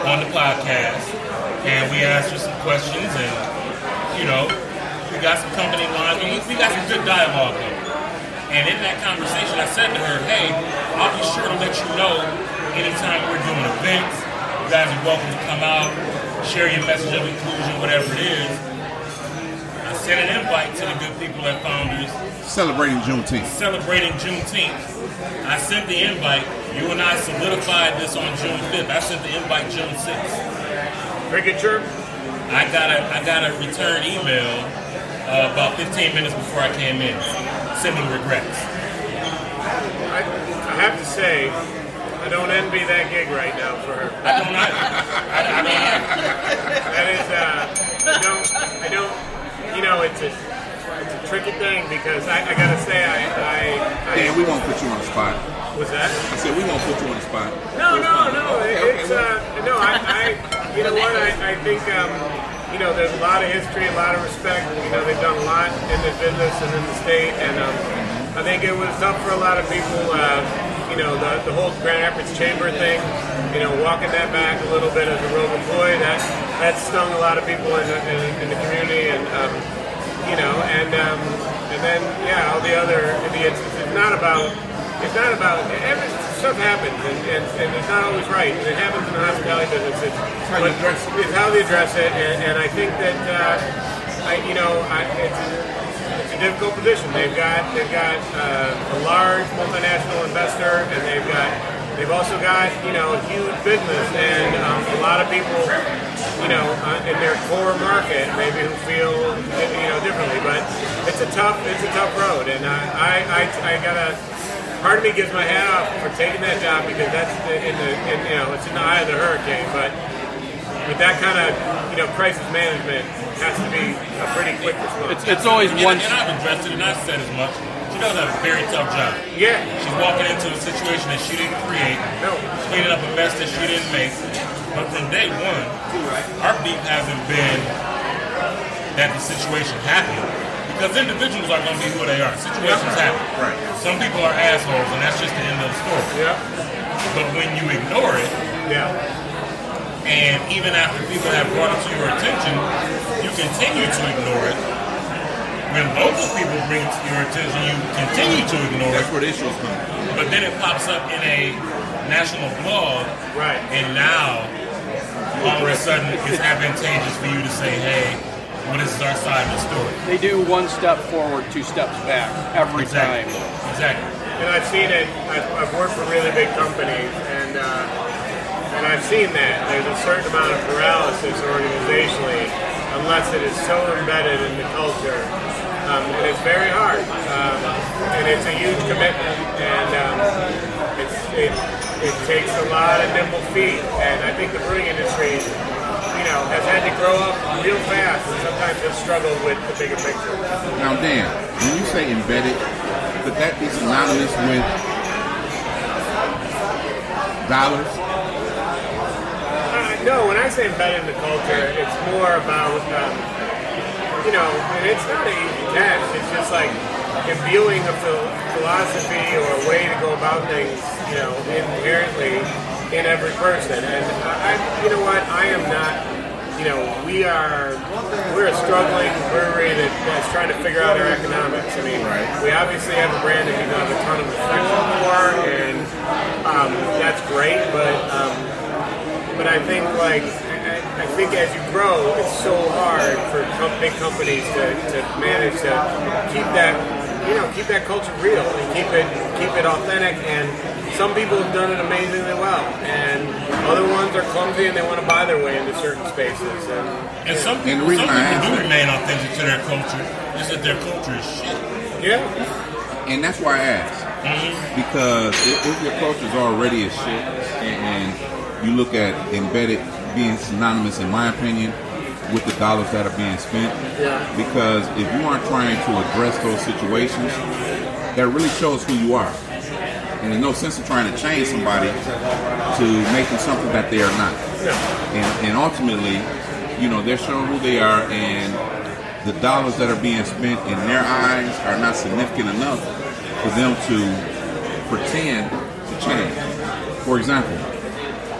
on the podcast, and we asked her some questions, and you know, we got some company lines, and we, we got some good dialogue going. And in that conversation, I said to her, "Hey, I'll be sure to let you know anytime we're doing events. You guys are welcome to come out, share your message of inclusion, whatever it is." I sent an invite to the good people at Founders Celebrating Juneteenth. celebrating Juneteenth. I sent the invite. You and I solidified this on June 5th. I sent the invite June 6th. cricket chirp. I got a I got a return email uh, about 15 minutes before I came in, sending regrets. I, I have to say, I don't envy that gig right now for her. I don't either. I, I don't either. That is, uh, I don't, I don't, you know, it's a, it's a tricky thing because I, I gotta say, I, I, I Dan, we won't put you on the spot. was that? I said we won't put you on the spot. No, no, no. It- It's uh, no. I, I, you know what? I, I think um, you know, there's a lot of history, a lot of respect. You know, they've done a lot in this business and in the state, and um, I think it was tough for a lot of people. Uh, you know, the, the whole Grand Rapids Chamber thing. You know, walking that back a little bit as a rogue employee that that stung a lot of people in the, in, in the community, and um, you know, and um, and then yeah, all the other idiots. It's not about. It's not about. Every, stuff happens, and, and, and it's not always right. And it happens in the hospitality business. It's, how you address it. It's how they address it, and, and I think that uh, I, you know, I, it's, it's a difficult position. They've got they've got uh, a large multinational investor, and they've got they've also got you know a huge business, and um, a lot of people, you know, uh, in their core market maybe who feel you know differently. But it's a tough it's a tough road, and I I, I, I gotta. Part of me gives my hat off for taking that job because that's the, in the in, you know it's in the eye of the hurricane, but with that kind of you know crisis management has to be a pretty quick response. It's, it's always And, one. and I've addressed it, and I've said as much. She does have a very tough job. yeah, She's walking into a situation that she didn't create. no, She ended up a mess that she didn't make. But from day one, our beef hasn't been that the situation happened. Because individuals are going to be who they are. Situations happen. Right. Some people are assholes, and that's just the end of the story. yeah, But when you ignore it, yeah, and even after people have brought it to your attention, you continue to ignore it. When local people bring it to your attention, you continue to ignore it. That's where the issues come. But then it pops up in a national blog, right. and now all of a sudden it's advantageous for you to say, "Hey, well, this is our side of the story." They do one step forward, two steps back every Exactly. time. Exactly. And I've seen it. I've, I've worked for really big companies, and uh, and I've seen that there's a certain amount of paralysis organizationally, unless it is so embedded in the culture. Um, and it's very hard, um, and it's a huge commitment, and um, it's, it, it takes a lot of nimble feet. And I think the brewing industry, you know, has had to grow up real fast, and sometimes has struggled with the bigger picture. Now, Dan, when you say embedded, could that be synonymous with dollars? Uh, no, when I say embedded in the culture, it's more about, um, you know, and it's not a task. It's just like imbuing a phil- philosophy or a way to go about things, you know, inherently in every person. And I, I you know what, I am not, you know, we are, we're a struggling brewery that, that's trying to figure out our economics. I mean, right. we obviously have a brand that we have a ton of affection for, and um, that's great, but um, but I think like think as you grow, it's so hard for com- big companies to, to manage to keep that you know keep that culture real and keep it keep it authentic. And some people have done it amazingly well, and other ones are clumsy and they want to buy their way into certain spaces. And And some And the people, reason some people do remain authentic to their culture. Just that their culture is shit. yeah, And that's why I asked. Mm-hmm. Because if, if your culture is already a shit, and, and you look at embedded being synonymous, in my opinion, with the dollars that are being spent. Yeah. Because if you aren't trying to address those situations, that really shows who you are. And there's no sense in trying to change somebody to make them something that they are not. And, and ultimately, you know, they're showing who they are, and the dollars that are being spent in their eyes are not significant enough for them to pretend to change. For example,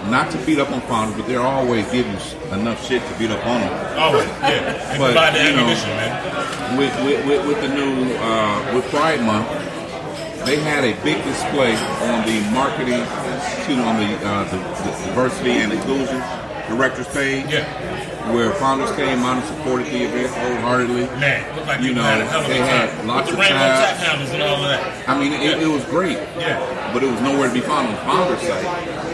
not to beat up on founders, but they're always giving you enough shit to beat up on them. Oh, yeah. But, you know, man. With, with, with, with the new, uh, with Pride Month, they had a big display on the marketing, excuse me, on the, uh, the, the diversity and inclusion director's page, Yeah. where founders came out and supported the event wholeheartedly. Man, like You know, had a hell they time. had lots of tap handles and all of that. I mean, it, it was great, Yeah. but it was nowhere to be found on the founder's site.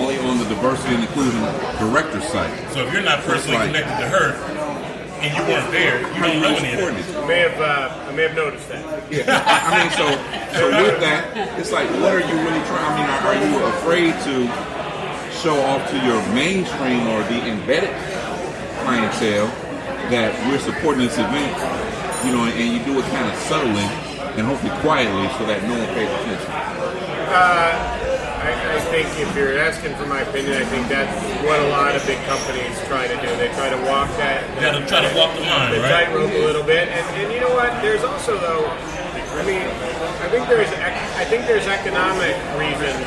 Only on the diversity and inclusion director site. So if you're not personally Right. connected to her and you weren't there, you How don't know know any of supporting it? I may have uh, I may have noticed that. Yeah, I mean, so so with that, it's like, what are you really trying? I mean, are, are you afraid to show off to your mainstream or the embedded clientele that we're supporting this event? You know, and you do it kind of subtly and hopefully quietly so that no one pays attention. I, I think if you're asking for my opinion, I think that's what a lot of big companies try to do. They try to walk that You gotta try to walk the line, the right? tightrope a little bit. And, and you know what? There's also though, I mean, I think there's I think there's economic reasons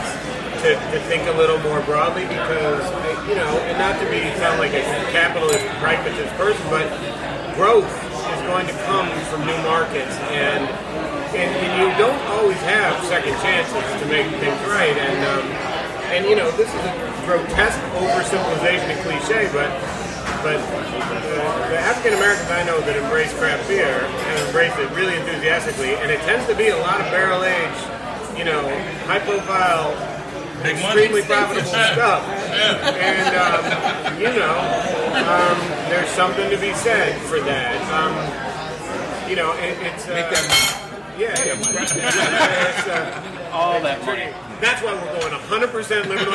to, to think a little more broadly because you know, and not to be sound like a capitalist pragmatist person, but growth is going to come from new markets, and and, and you don't always have second chances to make things right. And um, and you know, this is a grotesque oversimplification and cliche, but but uh, the African Americans I know that embrace craft beer and embrace it really enthusiastically, and it tends to be a lot of barrel age, you know, high profile, Big money. extremely profitable stuff. And um, you know, um, there's something to be said for that. Um, you know, it, it's uh, Make that money. yeah, yeah, uh, All that money. that's why we're going 100% live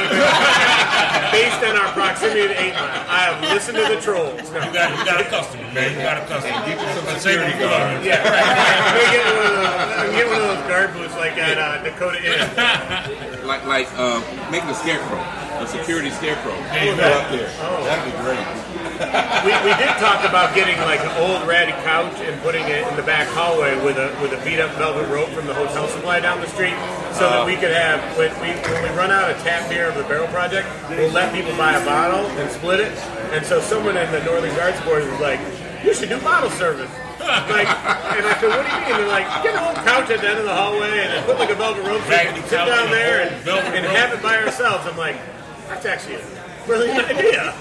based on our proximity to 8 Mile. I have listened to the trolls. No. You got, you got a customer, man. You got a customer. Get you some security it for guard. later. Yeah, I'm gonna get one of those. Get one of those guard boots like at uh, Dakota Inn. Like like uh, making a scarecrow, a security scarecrow. you Put go. up there. Oh. That'd be great. We, we did talk about getting like an old ratty couch and putting it in the back hallway with a with a beat up velvet rope from the hotel supply down the street, so that we could have when we when we run out of tap beer of the Barrel Project, we'll let people buy a bottle and split it. And so someone in the Northern Guards Board was like, "You should do bottle service." like, and I said, "What do you mean?" They're like, "Get an old couch at the end of the hallway and then put like a velvet rope we sit down there and, and have it by ourselves." I'm like, "That's actually a brilliant idea."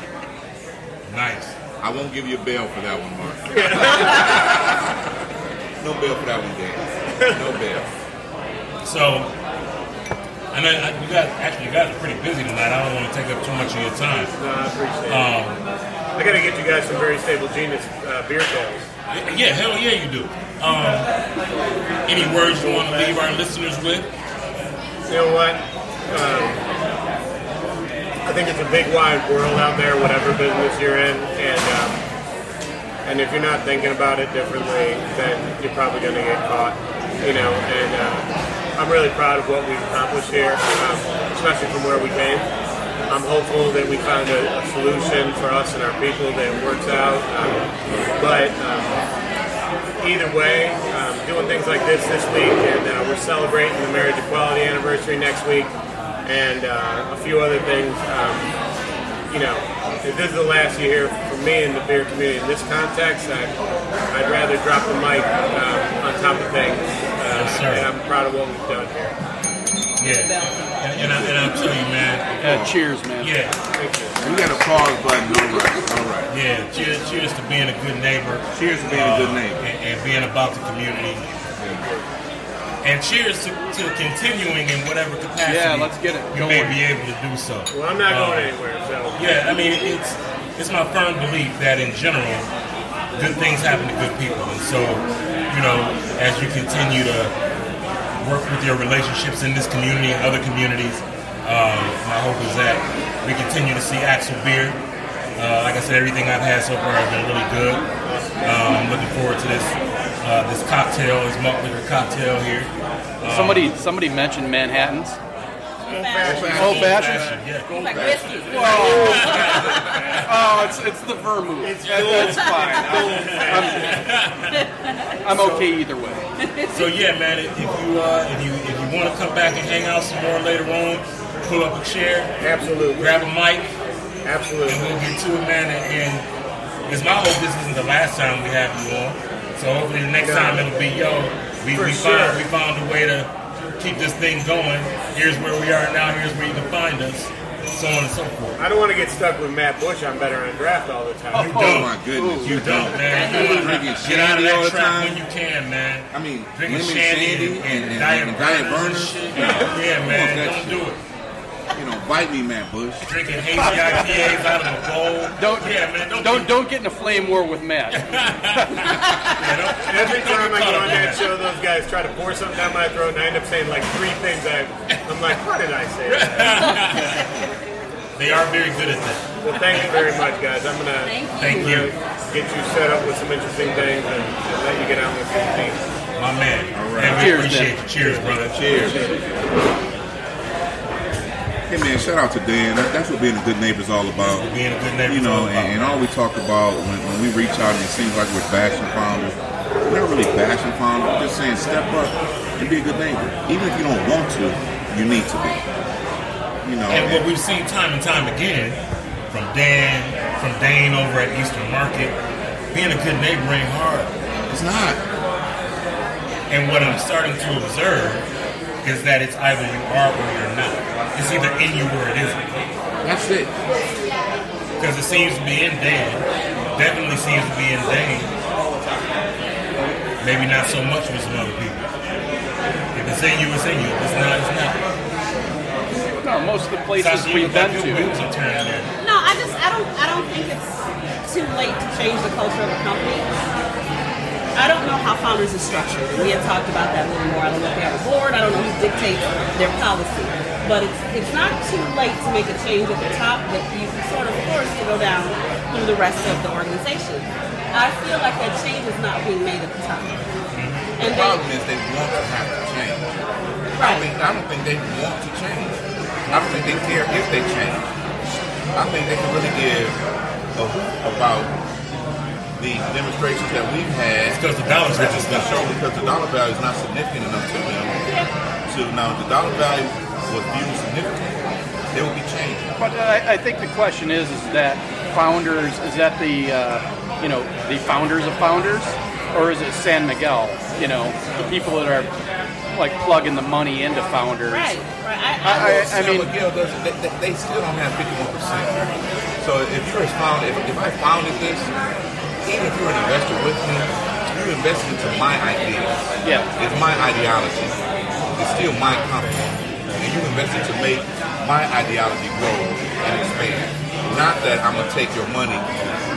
Nice. I won't give you a bail for that one, Mark. no bail for that one, Dan. No bail. So, I know I- you guys actually you guys are pretty busy tonight. I don't want to take up too much of your time. No, I appreciate it. Um, I got to get you guys some very stable genius uh, beer tails. yeah, hell yeah, you do. Um, any words you want to leave our listeners with? You know what? Um, I think it's a big wide world out there, whatever business you're in, and um, and if you're not thinking about it differently, then you're probably going to get caught. You know, and uh, I'm really proud of what we've accomplished here, um, especially from where we came. I'm hopeful that we found a, a solution for us and our people that works out. Um, but um, either way, um, doing things like this this week, and uh, we're celebrating the marriage equality anniversary next week, and uh, a few other things. Um, you know, if this is the last you hear from me in the beer community in this context, I'd, I'd rather drop the mic um, on top of things. Uh, Yes, sir. and I'm proud of what we've done here. Yeah, and, and, I, and I'll tell you, man. Uh, cheers, man. Yeah, We got a pause button. All right. All right. yeah. Cheers, cheers to being a good neighbor. Cheers to being a good uh, neighbor. and, and being about the community. And cheers to, to continuing in whatever capacity. Yeah, let's get it You may going. be able to do so. Well, I'm not Uh, going anywhere, so. Yeah, I mean, it's it's my firm belief that in general, good things happen to good people, and so you know, as you continue to work with your relationships in this community and other communities, um, my hope is that we continue to see Axle Beer. Uh, like I said, everything I've had so far has been really good. Um, I'm looking forward to this uh, this cocktail, this malt liquor cocktail here. Um, Somebody somebody mentioned Manhattan's. Old fashioned. Yeah. Like whiskey. Oh, it's it's the vermouth. That- that's fine. I'm, I'm okay either way. So yeah, man, if if you uh, if you if you want to come back and hang out some more later on, pull up a chair, Absolutely. grab a mic, Absolutely. and we'll get to it, man. And, and it's my hope this isn't the last time we have you on. So hopefully the next time it'll be yo. We, we sure. found we found a way to keep this thing going. Here's where we are now. Here's where you can find us. So on and so forth. I don't want to get stuck with Matt Bush on Better on Draft all the time. Oh, oh my goodness. You don't, man. You You drinking get out of Shandy all that the trap time? when you can, man. I mean, Drinking lemon shandy shandy and, and, and, diet and diet Vernors and Vernors. shit. No, Yeah, come man. on, that Don't shit. do it. You know, bite me, Matt Bush. drinking hazy IPAs out of a bowl. Don't yeah, man. Don't don't be- don't get in a flame war with Matt. yeah, don't- Every don't time I go on that show, those guys try to pour something down my throat, and I end up saying like three things. I, I'm like, what did I say? They are very good at that. well, thank you very much, guys. I'm gonna Thank you, gonna get you set up with some interesting things and, and let you get on with your team. my man. All right. And we Cheers, appreciate man. you. Cheers, brother. Cheers. Hey man, shout out to Dan. That, that's what being a good neighbor is all about. Being a good neighbor. You know, and, and all we talk about when, when we reach out and it seems like we're bashing founders, we're not really bashing founders. We're just saying step up and be a good neighbor. Even if you don't want to, you need to be. You know, And what we've seen time and time again from Dan, from Dane over at Eastern Market, being a good neighbor ain't hard. It's not. And what I'm starting to observe is that it's either you are or you're not. It's either in you or it isn't. That's it. Because it seems to be in Dan. Definitely seems to be in Dan. Maybe not so much with some other people. If it's in you, it's in you. If it's not, it's not. No, most of the places Sasha, you we've been to. wheels are turning there. No, I just I don't I don't think it's too late to change the culture of a company. I don't know how founders are structured. We had talked about that a little more. I don't know if they have a board. I don't know who dictates their policy. But it's it's not too late to make a change at the top that you can sort of force to go down through the rest of the organization. I feel like that change is not being made at the top. Mm-hmm. And The they, problem is they want to have to change. I don't Right. think I don't think they want to change. I don't think they care if they change. I think they can really give a hoot about the demonstrations that we've had. It's 'cause the dollar's that just just not- show because the dollar value is not significant enough to them. To now, the dollar value was viewed significant, there will be change. But I, I think the question is, is that founders, is that the, uh, you know, the founders of founders, or is it San Miguel? You know, the people that are like plugging the money into founders. right, right. I, I, I, I, I San mean, Miguel doesn't. They, they, they still don't have fifty-one percent. So if you're a founder, if, if I founded this, even if you're an investor with me, you invested into my ideas. Yeah. It's my ideology. It's still my company, and you invested to make my ideology grow and expand. Not that I'm gonna take your money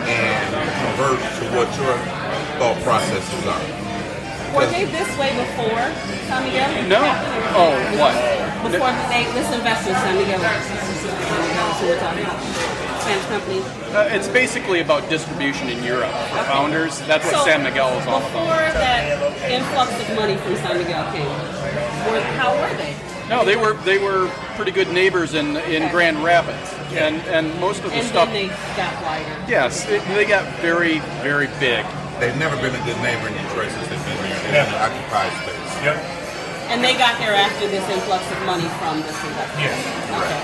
and convert to what your thought processes are. were they this way before San Miguel? no. Oh, what? Before they, this investor, San Miguel, San Miguel, we're talking about, company. Uh, it's basically about distribution in Europe for founders. That's what So, San Miguel is all about. Before that influx of money from San Miguel came, how were they? No, they were they were pretty good neighbors in in Grand Rapids, and and most of the And stuff. then they got wider. Yes, it, they got very very big. They've never been a good neighbor in Detroit since they've been here. They've been occupied space. Yep. And they got there after this influx of money from this investor. Yes. Okay.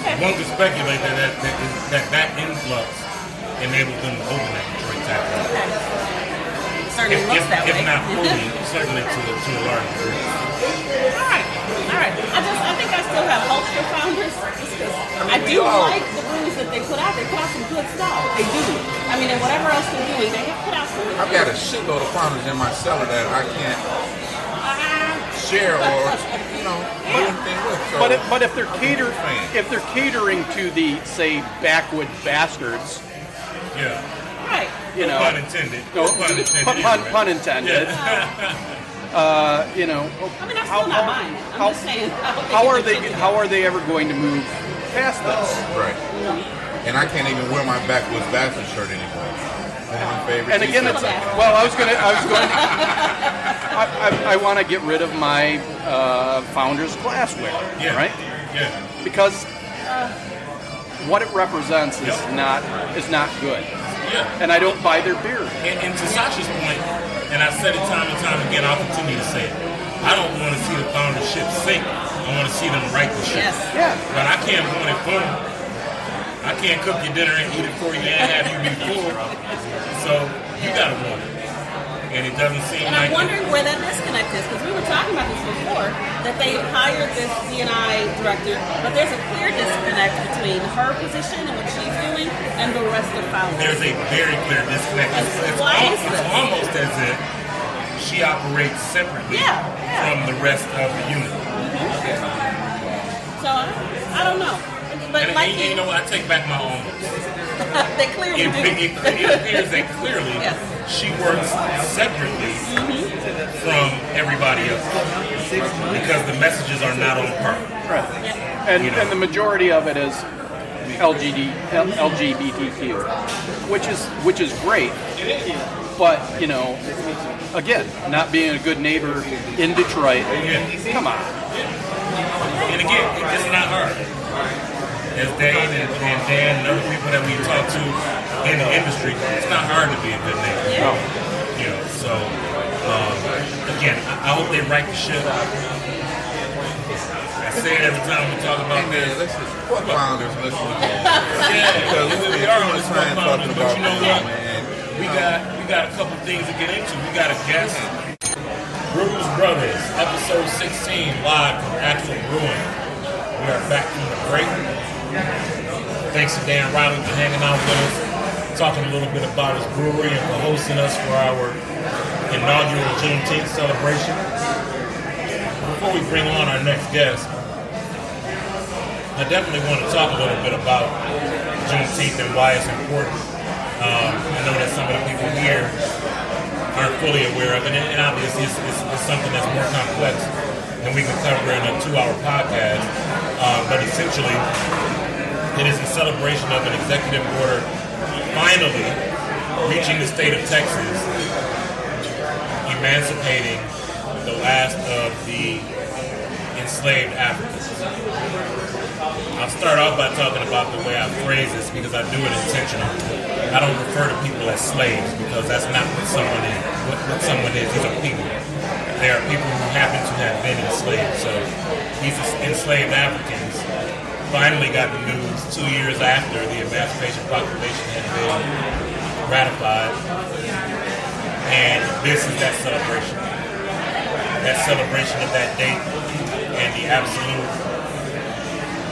Okay. One could speculate that that, that, that, that influx enabled them to open that Detroit tap room. okay. Certainly If, looks if, that if way. not fully, certainly to, a- to a large degree. All right, all right. I just, I think I still have hope for founders. Just 'cause I, mean, we do all- like the brews that they put out. They put out some good stuff. They do. I mean, and whatever else they're doing, they have put out some. I've got a shitload of founders in my cellar that I can't share or you know do anything with. So But if, but if they're cater Fan. if they're catering to the say backwood bastards, Yeah. Right. you know, Pun intended. no, pun intended. pun, pun, either pun intended. Yeah. Uh, you know, I mean, how, not how- buying. I'm how- just saying. How are they how are they ever going to move past this? right, and I can't even wear my backwoods bastard shirt anymore. My favorite. And again, it's t-shirts. well, I was gonna, I was going, I, I, I want to get rid of my uh, founders glassware, Yeah. right? Yeah. Because what it represents is Yep. not is not good, Yeah. and I don't buy their beer. And, and to Sasha's point, and I've said it time and time again, I'll continue to say it. I don't want to see the founder ship sink. I want to see them right the ship. Yes. Yeah. But I can't want it for you. I can't cook your dinner and eat it for you and have you be full. So you gotta want it. And it doesn't seem And I'm like wondering where that disconnect is because we were talking about this before that they hired this CNI director, but there's a clear disconnect between her position and what she's doing and the rest of founders. there's a very clear disconnect. It's, it's, Why al- is it's this? almost as if she operates separately Yeah, yeah. from the rest of the unit. So I, I don't know. But And, like and you know what? I take back my own. they clearly It, do. it, it appears that clearly Yes. she works separately mm-hmm. from everybody else because the messages are not on par. Right. And, You know. and the majority of it is LGD, LGBTQ, which is which is great. But you know, again, not being a good neighbor in Detroit. Come on. And again, it's not hard. As Dane and, and Dan and other people that we talk to in the industry, it's not hard to be a good neighbor. No. You know, so um, again, I, I hope they write the ship. I say it every time we talk about And this. let's just fuck founders. Let's Yeah, because we, we we spend are too on much the time talking but about you know what? man. we got we got a couple things to get into. We got a guest. Brewz Brothaz, episode 16, live from Axle Brewing. We are back from the break. Thanks to Dan Riley for hanging out with us, talking a little bit about his brewery and for hosting us for our inaugural Juneteenth celebration. Before we bring on our next guest, I definitely want to talk a little bit about Juneteenth and why it's important. Um, I know that some of the people here aren't fully aware of it, and, and obviously it's, it's, it's something that's more complex than we can cover in a two-hour podcast. Uh, but essentially, it is a celebration of an executive order finally reaching the state of Texas, emancipating the last of the enslaved Africans. I'll start off by talking about the way I phrase this because I do it intentionally. I don't refer to people as slaves because that's not what someone is. What, what someone is, these are people. They are people who happen to have been enslaved. So these enslaved Africans finally got the news two years after the Emancipation Proclamation had been ratified. And this is that celebration. That celebration of that date and the absolute,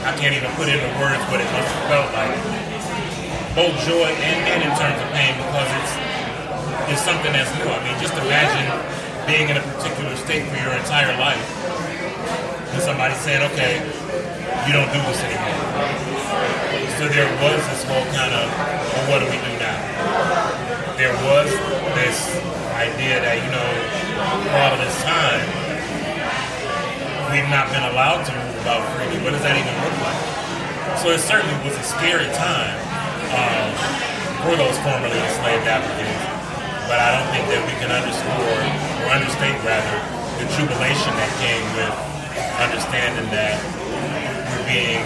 I can't even put into words what it must have felt like. Both joy and, and in terms of pain because it's it's something that's new. I mean, just imagine being in a particular state for your entire life and somebody saying, okay, you don't do this anymore. So there was this whole kind of, well, what do we do now? There was this idea that, you know, for all of this time, we've not been allowed to move about freely. What does that even look like? So it certainly was a scary time um, for those formerly enslaved Africans. But I don't think that we can underscore, or understate rather, the jubilation that came with understanding that we're being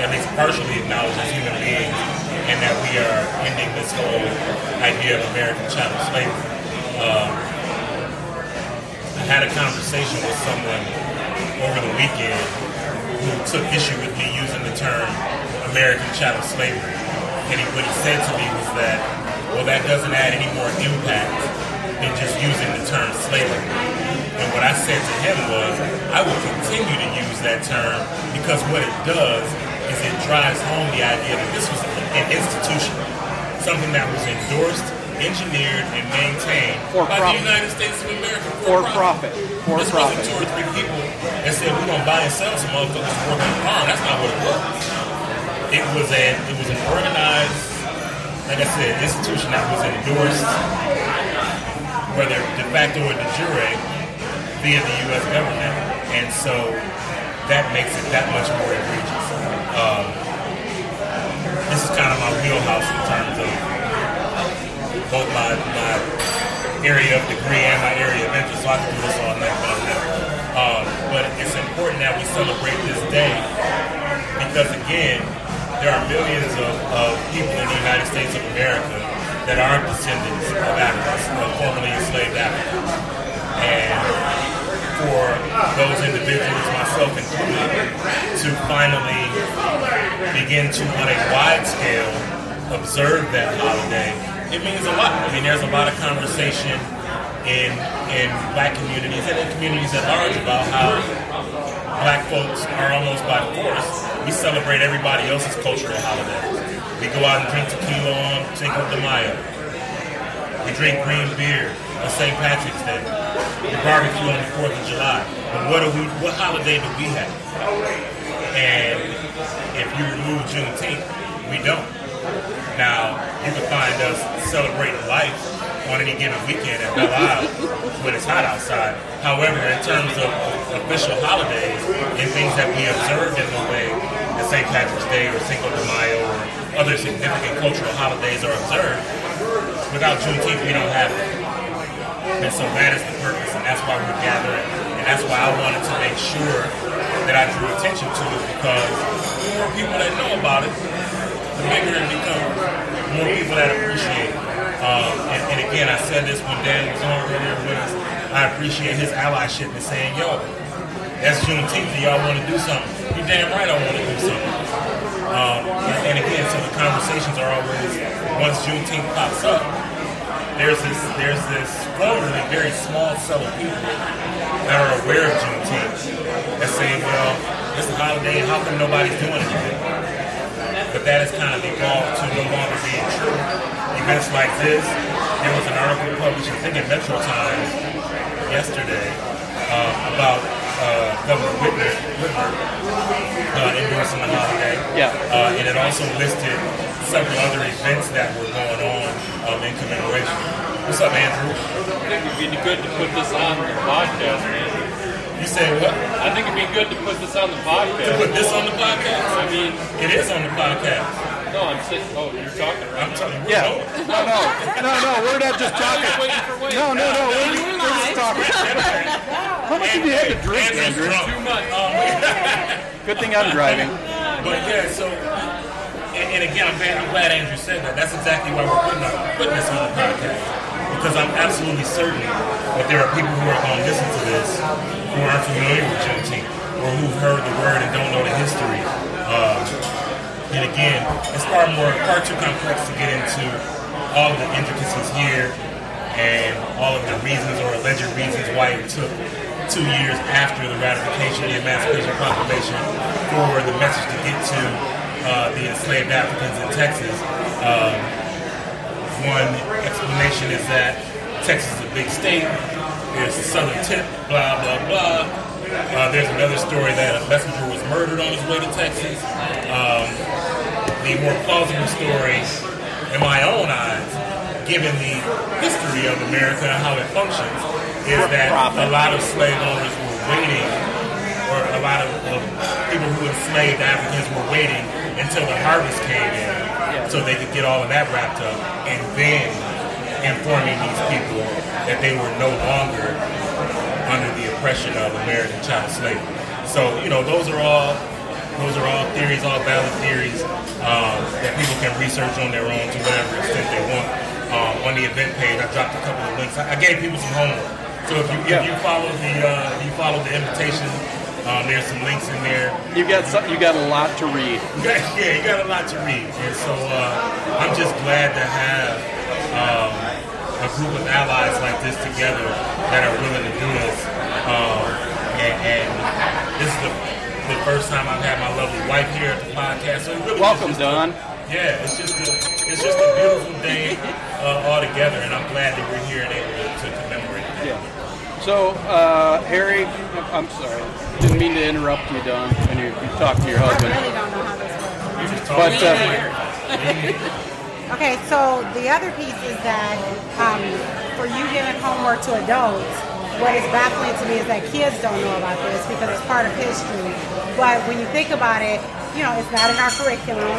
at least partially acknowledged as human beings and that we are ending this whole idea of American chattel slavery. Um, I had a conversation with someone over the weekend who took issue with me using the term American chattel slavery. And he, what he said to me was that, well, that doesn't add any more impact than just using the term slavery. And what I said to him was, I will continue to use that term because what it does is it drives home the idea that this was an institution, something that was endorsed, engineered, and maintained For by profit. the United States of America For profit. For this profit. wasn't two or three people that said we're gonna buy and sell some motherfuckers to work on the farm. That's not what it was. It was a it was an organized, like I said, institution that was endorsed, whether de facto or de jure, via the U.S. government, and so that makes it that much more egregious. Um, this is kind of my wheelhouse in terms of both my, my area of degree and my area of interest, so I can do this all night, but. Um, but it's important that we celebrate this day because, again, there are millions of, of people in the United States of America that aren't descendants of Africans, of formerly enslaved Africans. And for those individuals, myself included, to finally begin to, on a wide scale, observe that holiday, it means a lot. I mean, there's a lot of conversation in in black communities and in communities at large about how black folks are almost by force. We celebrate everybody else's cultural holidays. We go out and drink tequila on Cinco de Mayo. We drink green beer on St. Patrick's Day. We barbecue on the Fourth of July. But what do we? What holiday do we have? And if you remove Juneteenth, we don't. Now you can find us celebrating life on any given weekend at Belle Isle when it's hot outside. However, in terms of official holidays and things that we observe in the way that St. Patrick's Day or Cinco de Mayo or other significant cultural holidays are observed, without Juneteenth we don't have it. And so that is the purpose, and that's why we're gathering, and that's why I wanted to make sure that I drew attention to it because more people that know about it, bigger it becomes. More people that appreciate it. Um, and, and again, I said this when Dan was on earlier with us. I appreciate his allyship in saying, yo, that's Juneteenth, and y'all want to do something. You damn right I want to do something. Um, and, and again, so the conversations are always, once Juneteenth pops up, there's this there's this relatively very small cell of people that are aware of Juneteenth that say, well, it's a holiday and how come nobody's doing anything? But that has kind of evolved to no longer being true. Events like this, there was an article published, I think in Metro Times yesterday, uh, about uh, Governor Whitmer, Whitmer uh, endorsing the holiday. Yeah. Uh, and it also listed several other events that were going on um, in commemoration. What's up, Andrew? I think it'd be good to put this on the podcast, man. You say what? I think it'd be good to put this on the podcast. To put this on the podcast? I mean, It is on the podcast. no, I'm saying. Oh, you're talking right I'm now. telling. Yeah. we're going. No, no, no, no. We're not just I was talking. waiting for Wade. No, no, no. We're, we're just talking. How much have you had to drink, Andrew's Andrew? drunk. Too much. Um, good thing I'm driving. But yeah, so and, and again, I'm glad, I'm glad Andrew said that. That's exactly why we're putting, up, putting this on the podcast because I'm absolutely certain that there are people who are going to listen to this who aren't familiar with Juneteenth or who've heard the word and don't know the history. Um, and again, it's far more far too complex to get into all of the intricacies here and all of the reasons or alleged reasons why it took two years after the ratification of the Emancipation Proclamation for the message to get to uh, the enslaved Africans in Texas. Um, one explanation is that Texas is a big state. There's the southern tip, blah, blah, blah. Uh, there's another story that a messenger was murdered on his way to Texas. Um, the more plausible story, in my own eyes, given the history of America and how it functions, is that a lot of slave owners were waiting, or a lot of, of people who enslaved Africans were waiting until the harvest came in so they could get all of that wrapped up, and then informing these people that they were no longer under the oppression of American chattel slavery. So, you know, those are all those are all theories, all valid theories um, that people can research on their own to whatever extent they want. Um, on the event page, I dropped a couple of links. I, I gave people some homework. So if you, if you follow the uh, if you follow the invitation, um, there's some links in there. You got some, you got a lot to read. Yeah, yeah, you got a lot to read, and so uh, I'm just glad to have um, a group of allies like this together that are willing to do this. Um, and, and this is the, the first time I've had my lovely wife here at the podcast. So really Welcome, Don. yeah, it's just a, it's just a beautiful day uh, all together, and I'm glad that we're here and able to, to commemorate. it. Yeah. So, uh, Harry, I'm sorry. Didn't mean to interrupt you, Don, when you, you talked to your husband. I really don't know how this works. But uh, Okay, so the other piece is that um, for you giving homework to adults, what is baffling to me is that kids don't know about this because it's part of history. But when you think about it, you know, it's not in our curriculum.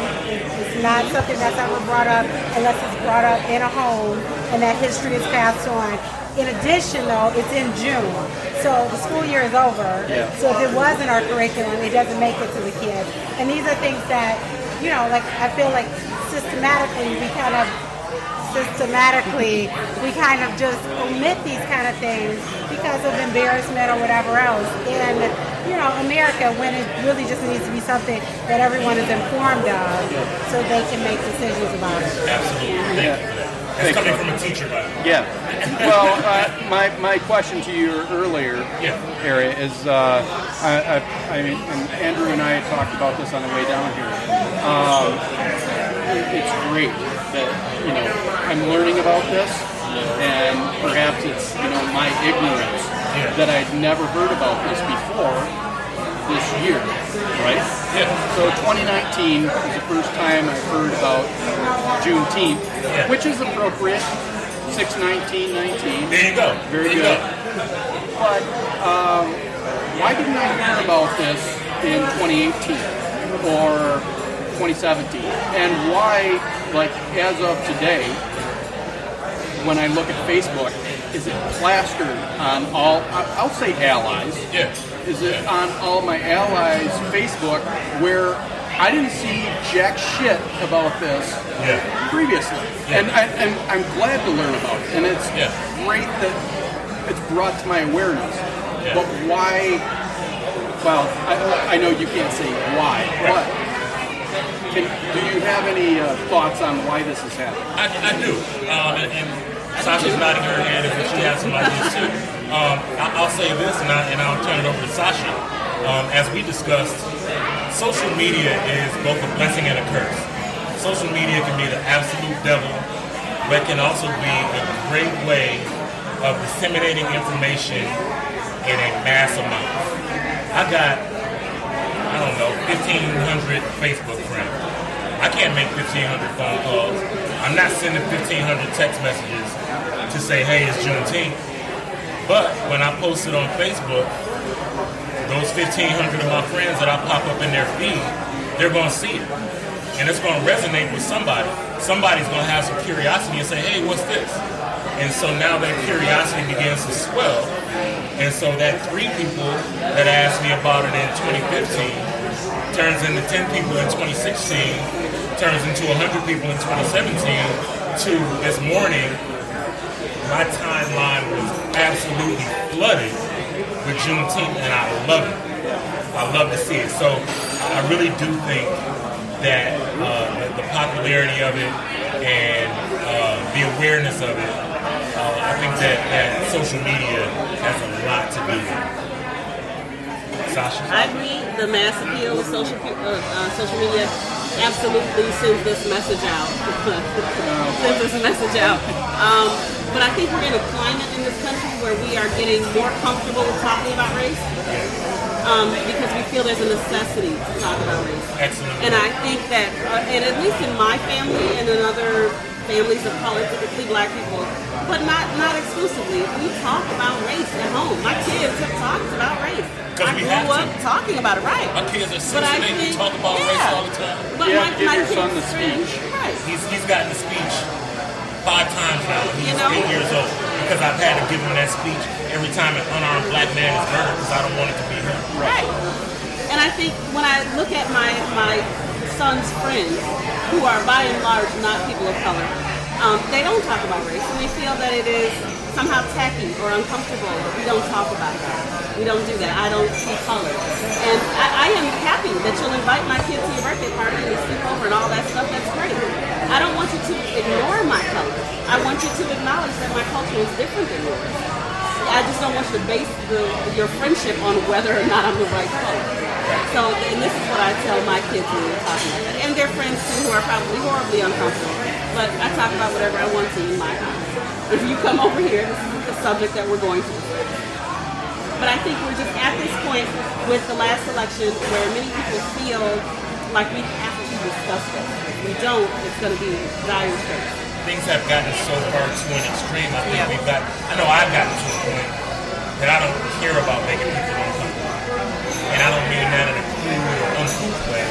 It's not something that's ever brought up unless it's brought up in a home and that history is passed on. In addition, though, it's in June, so the school year is over. Yeah. So if it was in our curriculum, it doesn't make it to the kids. And these are things that, you know, like I feel like systematically we kind of systematically we kind of just omit these kind of things because of embarrassment or whatever else. And you know, America when it really just needs to be something that everyone is informed of so they can make decisions about it. Absolutely. Thank Thank coming you. from a teacher, by the way. Yeah. Well, uh, my, my question to you earlier, Yeah. Harry, is uh, I, I, I mean, and Andrew and I talked about this on the way down here. Um, it's great that you know I'm learning about this, and perhaps it's you know my ignorance Yeah. that I'd never heard about this before this year, right? Yeah. So 2019 was the first time I've heard about Juneteenth, Yeah. which is appropriate. 61919. There you go. Very there good. Go. But um, why didn't I hear about this in 2018 or 2017? And why, like, as of today, when I look at Facebook, is it plastered on all, I- I'll say allies, Yeah. Is it on all my allies' Facebook where I didn't see jack shit about this Yeah. previously, Yeah. and, I, and I'm glad to learn about it, and it's Yeah. great that it's brought to my awareness. But why? Well, I, I know you can't say why, but can, do you have any uh, thoughts on why this is happening? I, I do. Um, and, and Sasha's nodding her head if she has some ideas too. Um, I, I'll say this, and, I, and I'll turn it over to Sasha. Um, as we discussed, social media is both a blessing and a curse. Social media can be the absolute devil, but can also be a great way of disseminating information in a mass amount. I got, I don't know, 1,500 Facebook friends. I can't make 1,500 phone calls. I'm not sending 1,500 text messages to say, hey, it's Juneteenth. But when I post it on Facebook, those 1,500 of my friends that I pop up in their feed, they're going to see it. And it's going to resonate with somebody. Somebody's going to have some curiosity and say, hey, what's this? And so now that curiosity begins to swell. And so that three people that asked me about it in 2015 turns into 10 people in 2016, turns into 100 people in 2017, to this morning, my timeline was absolutely flooded with Juneteenth, and I love it. I love to see it. So I really do think that uh, the, popularity of it and uh, the awareness of it, uh, I think that, that social media has a lot to do with it. Sasha? I agree. The mass appeal of social uh, social media absolutely sends this message out. sends this message out. Um, but I think we're in a climate in this country where we are getting more comfortable with talking about race um, because we feel there's a necessity to talk about race. Excellent. And I think that, uh, and at least in my family and in other families of color, typically black people, but not not exclusively, we talk about race at home. My kids have talked about race. 'Cause I we grew have to. up talking about it, right? My kids are six But I and eight. We talk about race all the time. But Yeah, my, my your son kids' the friends- speech. Right. He's, he's gotten the speech five times now. He's You know? eight years old because I've had to give him that speech every time an unarmed black man is murdered because I don't want it to be him. Right. And I think when I look at my my son's friends, who are by and large not people of color, um, they don't talk about race, and they feel that it is somehow tacky or uncomfortable. We don't talk about that. We don't do that. I don't see color, and I, I am happy that you'll invite my kids to your birthday party and sleep over and all that stuff. That's great. I don't want you to ignore my color. I want you to acknowledge that my culture is different than yours. I just don't want you to base the, your friendship on whether or not I'm the right color. So, and this is what I tell my kids when we're talking about that. And their friends too, who are probably horribly uncomfortable. But I talk about whatever I want to in my house. If you come over here, this is the subject that we're going to. But I think we're just at this point with the last election where many people feel like we have discuss this. If we don't, it's going to be dire straits. Things have gotten so far to an extreme. I think Yeah. we've got. I know I've gotten to a point that I don't care about making people uncomfortable, and I don't mean that in a crude or uncouth way.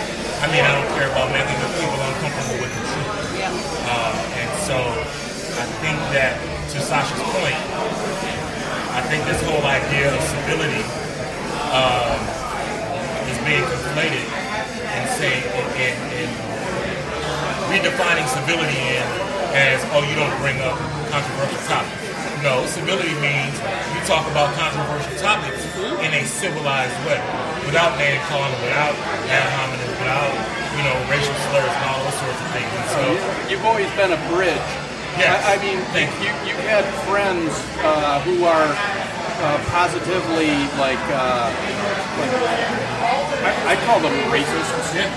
I mean I don't care about making the people uncomfortable with the truth. Yeah. Uh, and so I think that to Sasha's point, I think this whole idea of civility um, is being conflated and saying and, and, and redefining civility in as oh you don't bring up controversial topics. No, civility means you talk about controversial topics in a civilized way, without name calling, without ad hominem, without you know racial slurs and all those sorts of things. And so You've always been a bridge. Yes. I, I mean, Thank you, you've had friends uh, who are uh, positively like, uh, like I, I call them racists. yeah.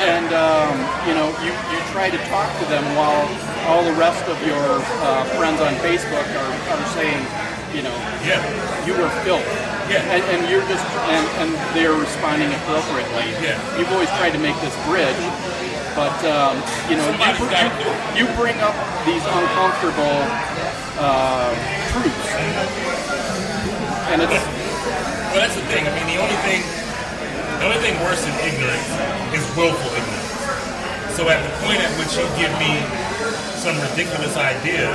And um, you know, you, you try to talk to them while all the rest of your uh, friends on Facebook are, are saying, you know, Yeah. you were filth. Yeah. And, and you're just and, and they're responding appropriately. Yeah. You've always tried to make this bridge, but um, you know, you, Somebody's br- gotta do it. you, you bring up these uncomfortable uh, truths, and it's Well, that's the thing. I mean, the only thing, the only thing worse than ignorance is willful ignorance. So at the point at which you give me some ridiculous idea,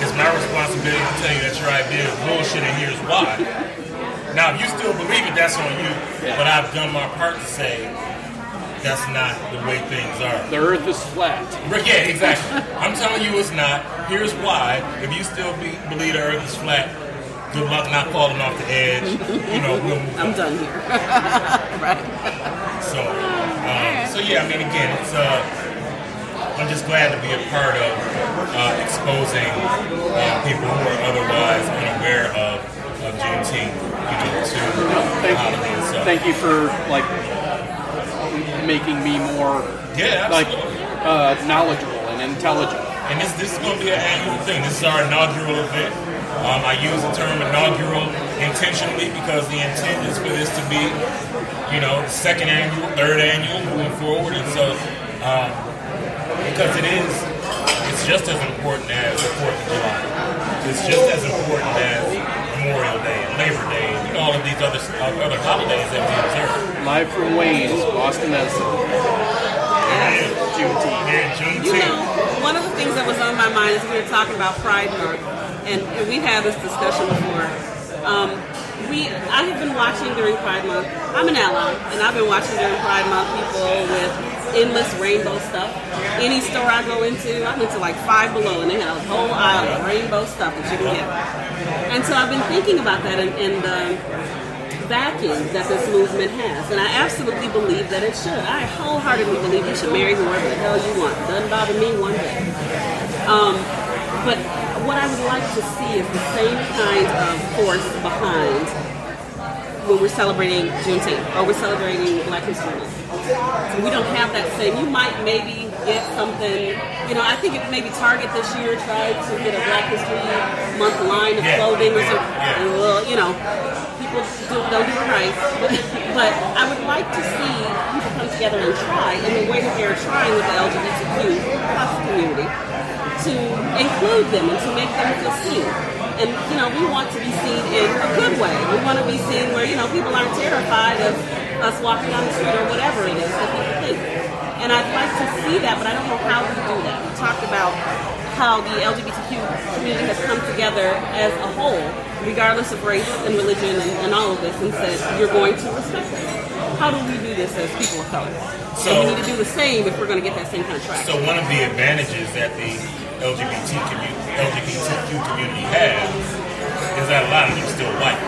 it's my responsibility to tell you that your idea is bullshit and here's why. Now, if you still believe it, that's on you. But I've done my part to say that's not the way things are. the Earth is flat. Yeah, exactly. I'm telling you it's not. Here's why. If you still be, believe the earth is flat, good luck not falling off the edge. You know, we'll move I'm on. done here. right. So, um, so yeah, I mean, again, it's uh, I'm just glad to be a part of uh, exposing uh, people who are otherwise unaware of, of Juneteenth, you know, to Thank the holiday you. itself. Thank you for like making me more Yeah, like uh, knowledgeable and intelligent. And this this is going to be an annual thing. This is our inaugural event. Um, I use the term inaugural intentionally because the intent is for this to be, you know, second annual, third annual, moving forward. And so, um, because it is, it's just as important as the Fourth of July. It's just as important as Memorial Day and Labor Day, and you know, all of these other uh, other holidays that we observe. Live from Wayne's, Boston Medicine. Juneteenth. Yeah, You know, one of the things that was on my mind is we were talking about Pride Month, and, and we've had this discussion before. Um, we, I have been watching during Pride Month. I'm an ally, and I've been watching during Pride Month people with endless rainbow stuff. Any store I go into, I went to like Five Below, and they had a whole aisle of rainbow stuff that you can get. And so I've been thinking about that, and, and um, backing that this movement has. And I absolutely believe that it should. I wholeheartedly believe you should marry whoever the hell you want. Doesn't bother me one bit. Um, but what I would like to see is the same kind of force behind when we're celebrating Juneteenth or we're celebrating Black History Month. We don't have that same. You might maybe get something. You know, I think it maybe Target this year tried to get a Black History Month line of clothing or something. Well, you know, people do, don't do it right. But, but I would like to see people come together and try in the way that they're trying with the LGBTQ plus community to include them and to make them feel seen. And you know, we want to be seen in a good way. We want to be seen where you know people aren't terrified of us walking down the street or whatever it is that people think. And I'd like to see that, but I don't know how we do that. We talked about how the LGBTQ community has come together as a whole, regardless of race and religion and, and all of this, and said you're going to respect us. How do we do this as people of color? So, So- we need to do the same if we're going to get that same kind of traction. So one of the advantages that the LGBT community, LGBTQ community has is that a lot of them are still white.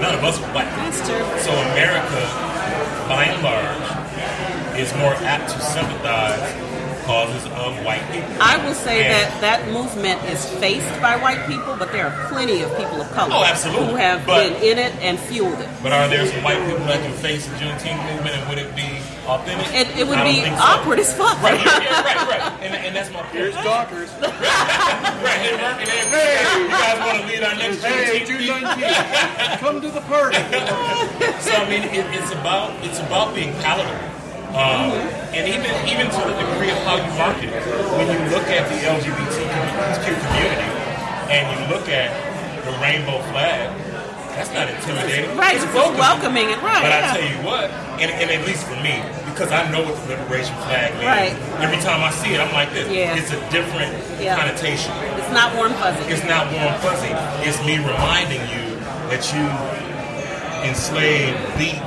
None of us are white. That's true. So America, by and large, is more apt to sympathize causes of white people. I will say And- that that movement is faced by white people, but there are plenty of people of color Oh, absolutely. who have But- been in it and fueled it. But are there some white people that can face the Juneteenth movement and would it be authentic? It, it would be think so. awkward as fuck. Right, yeah, yeah, right, right. And, and that's my point. Here's Dockers. Right, hey, Mark, and then, you guys want to lead our next Hey, June 19th. Come to the party. So I mean, it, it's about it's about being palatable, um, and even even to the degree of how you market it. When you look at the LGBTQ community and you look at the rainbow flag, that's not intimidating. Right, it's it's just welcoming it, right, But I yeah. tell you what, and, and at least for me, because I know what the liberation flag means. Right. Every time I see it, I'm like this. Yeah. It's a different Yeah. connotation. It's not warm fuzzy. It's not warm fuzzy. It's me reminding you that you enslaved, beat,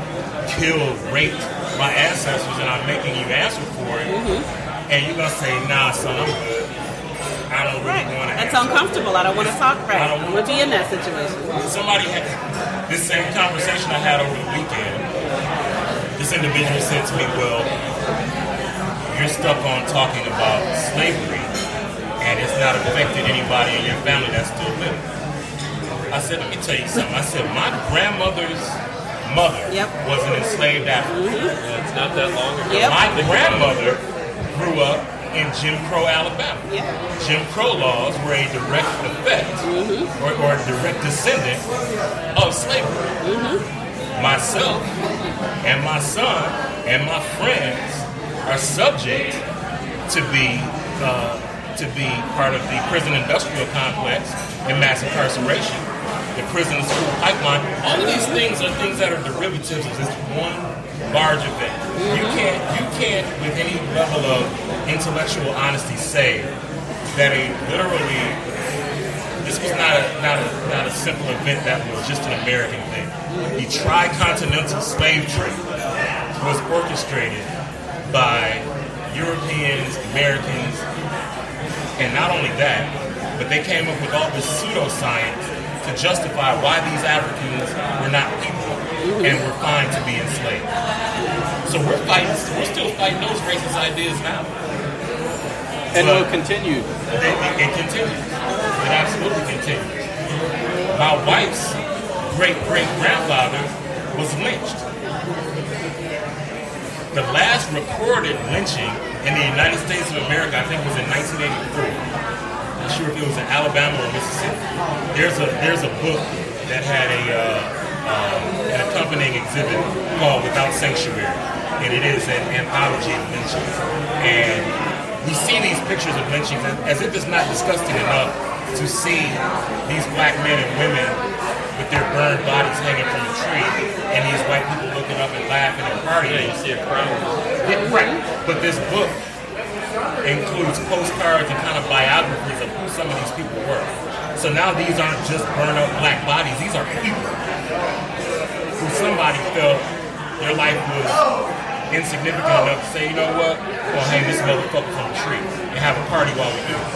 killed, raped my ancestors, and I'm making you answer for it. Mm-hmm. And you're gonna say, "Nah, son, I'm good. I don't really Right. want to." That's uncomfortable. I don't want to talk right. I don't don't want to be in that situation. Somebody had this same conversation I had over the weekend. This individual said to me, "Well, you're stuck on talking about slavery, and it's not affected anybody in your family that's still living." I said, "Let me tell you something." I said, "My grandmother's mother Yep. was an enslaved African. Mm-hmm. It's not that long ago. Yep. My grandmother grew up in Jim Crow, Alabama. Yep. Jim Crow laws were a direct effect mm-hmm. or, or a direct descendant of slavery. Mm-hmm. Myself and my son and my friends are subject to be uh, to be part of the prison industrial complex and mass incarceration, the prison school pipeline. All of these things are things that are derivatives of this one large event. You can't you can't with any level of intellectual honesty say that a literally this was not a not a not a simple event that was just an American thing. The tricontinental slave trade was orchestrated by Europeans, Americans, and not only that, but they came up with all this pseudoscience to justify why these Africans were not people and were fine to be enslaved. So we're fighting, we're still fighting those racist ideas now. And But- will continue. It, it, it continues. It absolutely continues. My wife's great great grandfather was lynched. The last recorded lynching in the United States of America, I think, was in 1984. Not sure if it was in Alabama or Mississippi. There's a there's a book that had a uh, um, an accompanying exhibit called Without Sanctuary, and it is an anthology of lynchings. And we see these pictures of lynchings as if it's not disgusting enough to see these black men and women with their burned bodies hanging from a tree, and these white people looking up and laughing and partying. You see a crowd. Yeah, right. But this book includes postcards and kind of biographies of who some of these people were. So now these aren't just burned up black bodies, these are people who somebody felt their life was insignificant enough to say, you know what, well, hang this motherfucker on a tree and have a party while we do it.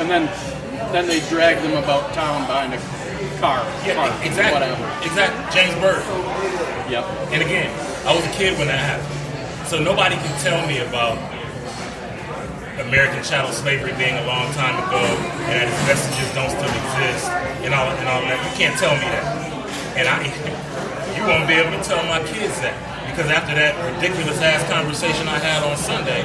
And then then they drag them about town behind a car. Yeah, car, exactly. Whatever. Exactly. James Byrd. Yep. And again, I was a kid when that happened. So nobody can tell me about American chattel slavery being a long time ago and that its vestiges don't still exist and all, and all that. You can't tell me that. And I, you won't be able to tell my kids that. Because after that ridiculous ass conversation I had on Sunday,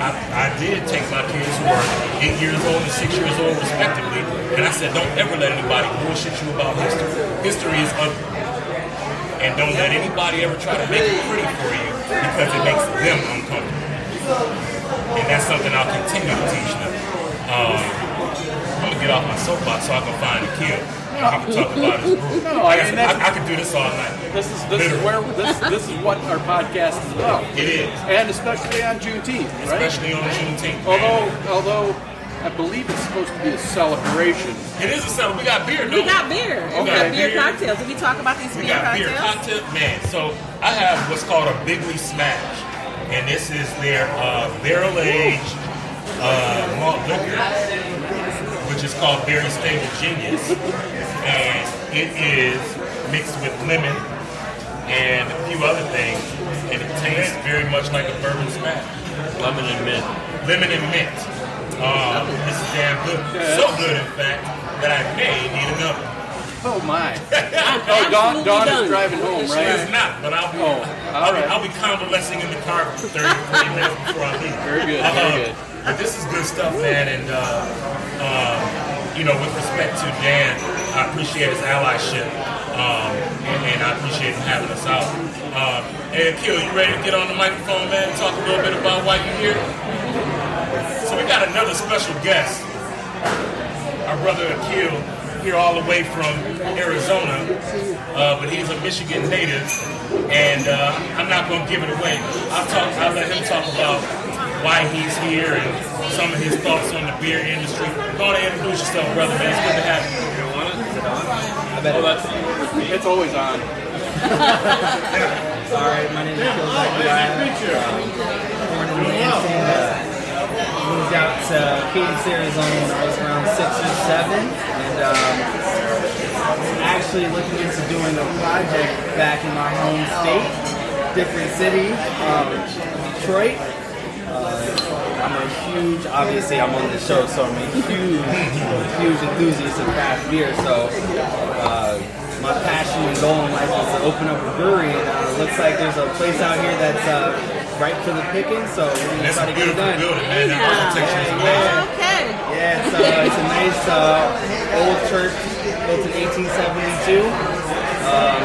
I, I did take my kids who were eight years old and six years old respectively, and I said, don't ever let anybody bullshit you about history. History is ugly. And don't let anybody ever try to make it pretty for you because it makes them uncomfortable. And that's something I'll continue to teach them. Um, I'm gonna get off my soapbox so I can find Akil. And we can talk about his group. No, I, I mean, I, I could do this all night. This is this is where this this is what our podcast is about. It is. And especially on Juneteenth, right? Especially on Juneteenth. Although man. although I believe it's supposed to be a celebration. it is a celebration. We got beer, We don't got beer. We got beer Beer. cocktails. Did we talk about these We beer got beer cocktails? cocktail, man. So I have what's called a Bigley Smash, and this is their uh, barrel aged uh, malt liquor, which is called Very Stable Genius, and it is mixed with lemon and a few other things, and it tastes very much like a bourbon smash. Lemon and mint. Lemon and mint. Um, this is damn good. So good, in fact, that I may need another. Oh my! Oh, Dawn, Absolutely Dawn done. is driving home, She is right? not, but I'll be, Oh, I'll, all be. I'll be convalescing in the car for 30, 40 minutes before I leave. Very good, Uh, very good. But this is good stuff, man. And, uh, um, you know, with respect to Dan, I appreciate his allyship. Um, and, and I appreciate him having us out. Um, hey, Akil, you ready to get on the microphone, man, and talk a little bit about why you're here? So we got another special guest. Our brother Akil, here all the way from Arizona, uh, but he's a Michigan native, and uh, I'm not going to give it away. I'll talk. I'll let him talk about why he's here and some of his thoughts on the beer industry. Go on and introduce yourself, brother. Man, it's good to have you. You want it? Is it on? Oh, that's It's always on. All right, my name is Phil Zachariah. Um, born in Lansing. Uh, moved out to Cadence, Arizona when I was around six or seven. And um, actually looking into doing a project back in my home state, different city, um, Detroit. Uh, I'm a huge, obviously I'm on the show, so I'm a huge, huge enthusiast of craft beer. So uh, my passion and goal in life is to open up a brewery, and uh, it looks like there's a place out here that's uh, ripe for the picking. So we're gonna try to get it done. building, man. The architecture Yeah, amazing. yeah. Okay. Yeah, it's, uh, it's a nice uh, old church built in 1872. Um,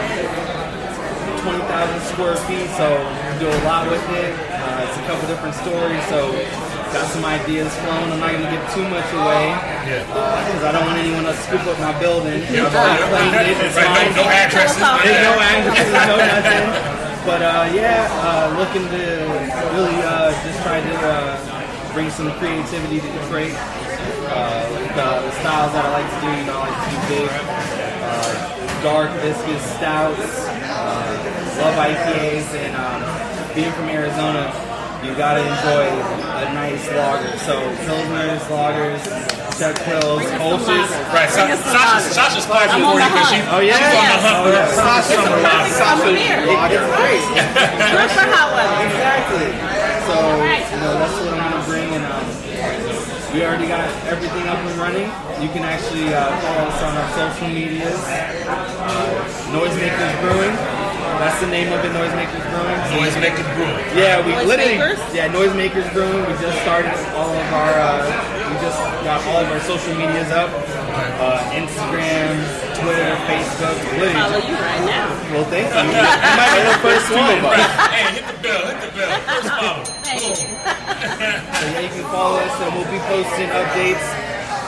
20,000 square feet, so we do a lot with it. Uh, it's a couple different stories, so got some ideas flowing. I'm not going to give too much away Yeah. because I don't want anyone to scoop up my building. Yeah. I've already claimed it. It's Right, mine. no, no addresses. There's no addresses, no nothing. But uh, yeah, uh, looking to really uh, just try to uh, bring some creativity to Detroit. Uh, the, the styles that I like to do, you know, I like to do big, uh, dark viscous stouts. Uh, love IPAs, and um, being from Arizona, you gotta enjoy a nice lager. So pilsners, lagers, Czech pils, Kolsch's. Right, Sa- Sasha, Sasha's clapping for you because she, Oh yeah, she's on the hunt oh, for yeah. Sasha Summer Lager. I'm. It's great. Good for hot weather. Exactly. So, you know, that's what I'm gonna bring, and um, we already got everything up and running. You can actually uh, follow us on our social medias. Uh, Noisemakers Brewing. That's the name of it, Noisemakers Brewing. Noisemakers Brewing. Yeah, we literally. Noisemakers? Yeah, Noisemakers Brewing. We just started all of our. Uh, we just got all of our social medias up. Uh, Instagram, Twitter, Facebook. Literally. Follow you right now. Well, thank you. You might be the first one. Hey, hit the bell, hit the bell. First follow. Thank you. So yeah, you can follow us, and we'll be posting updates.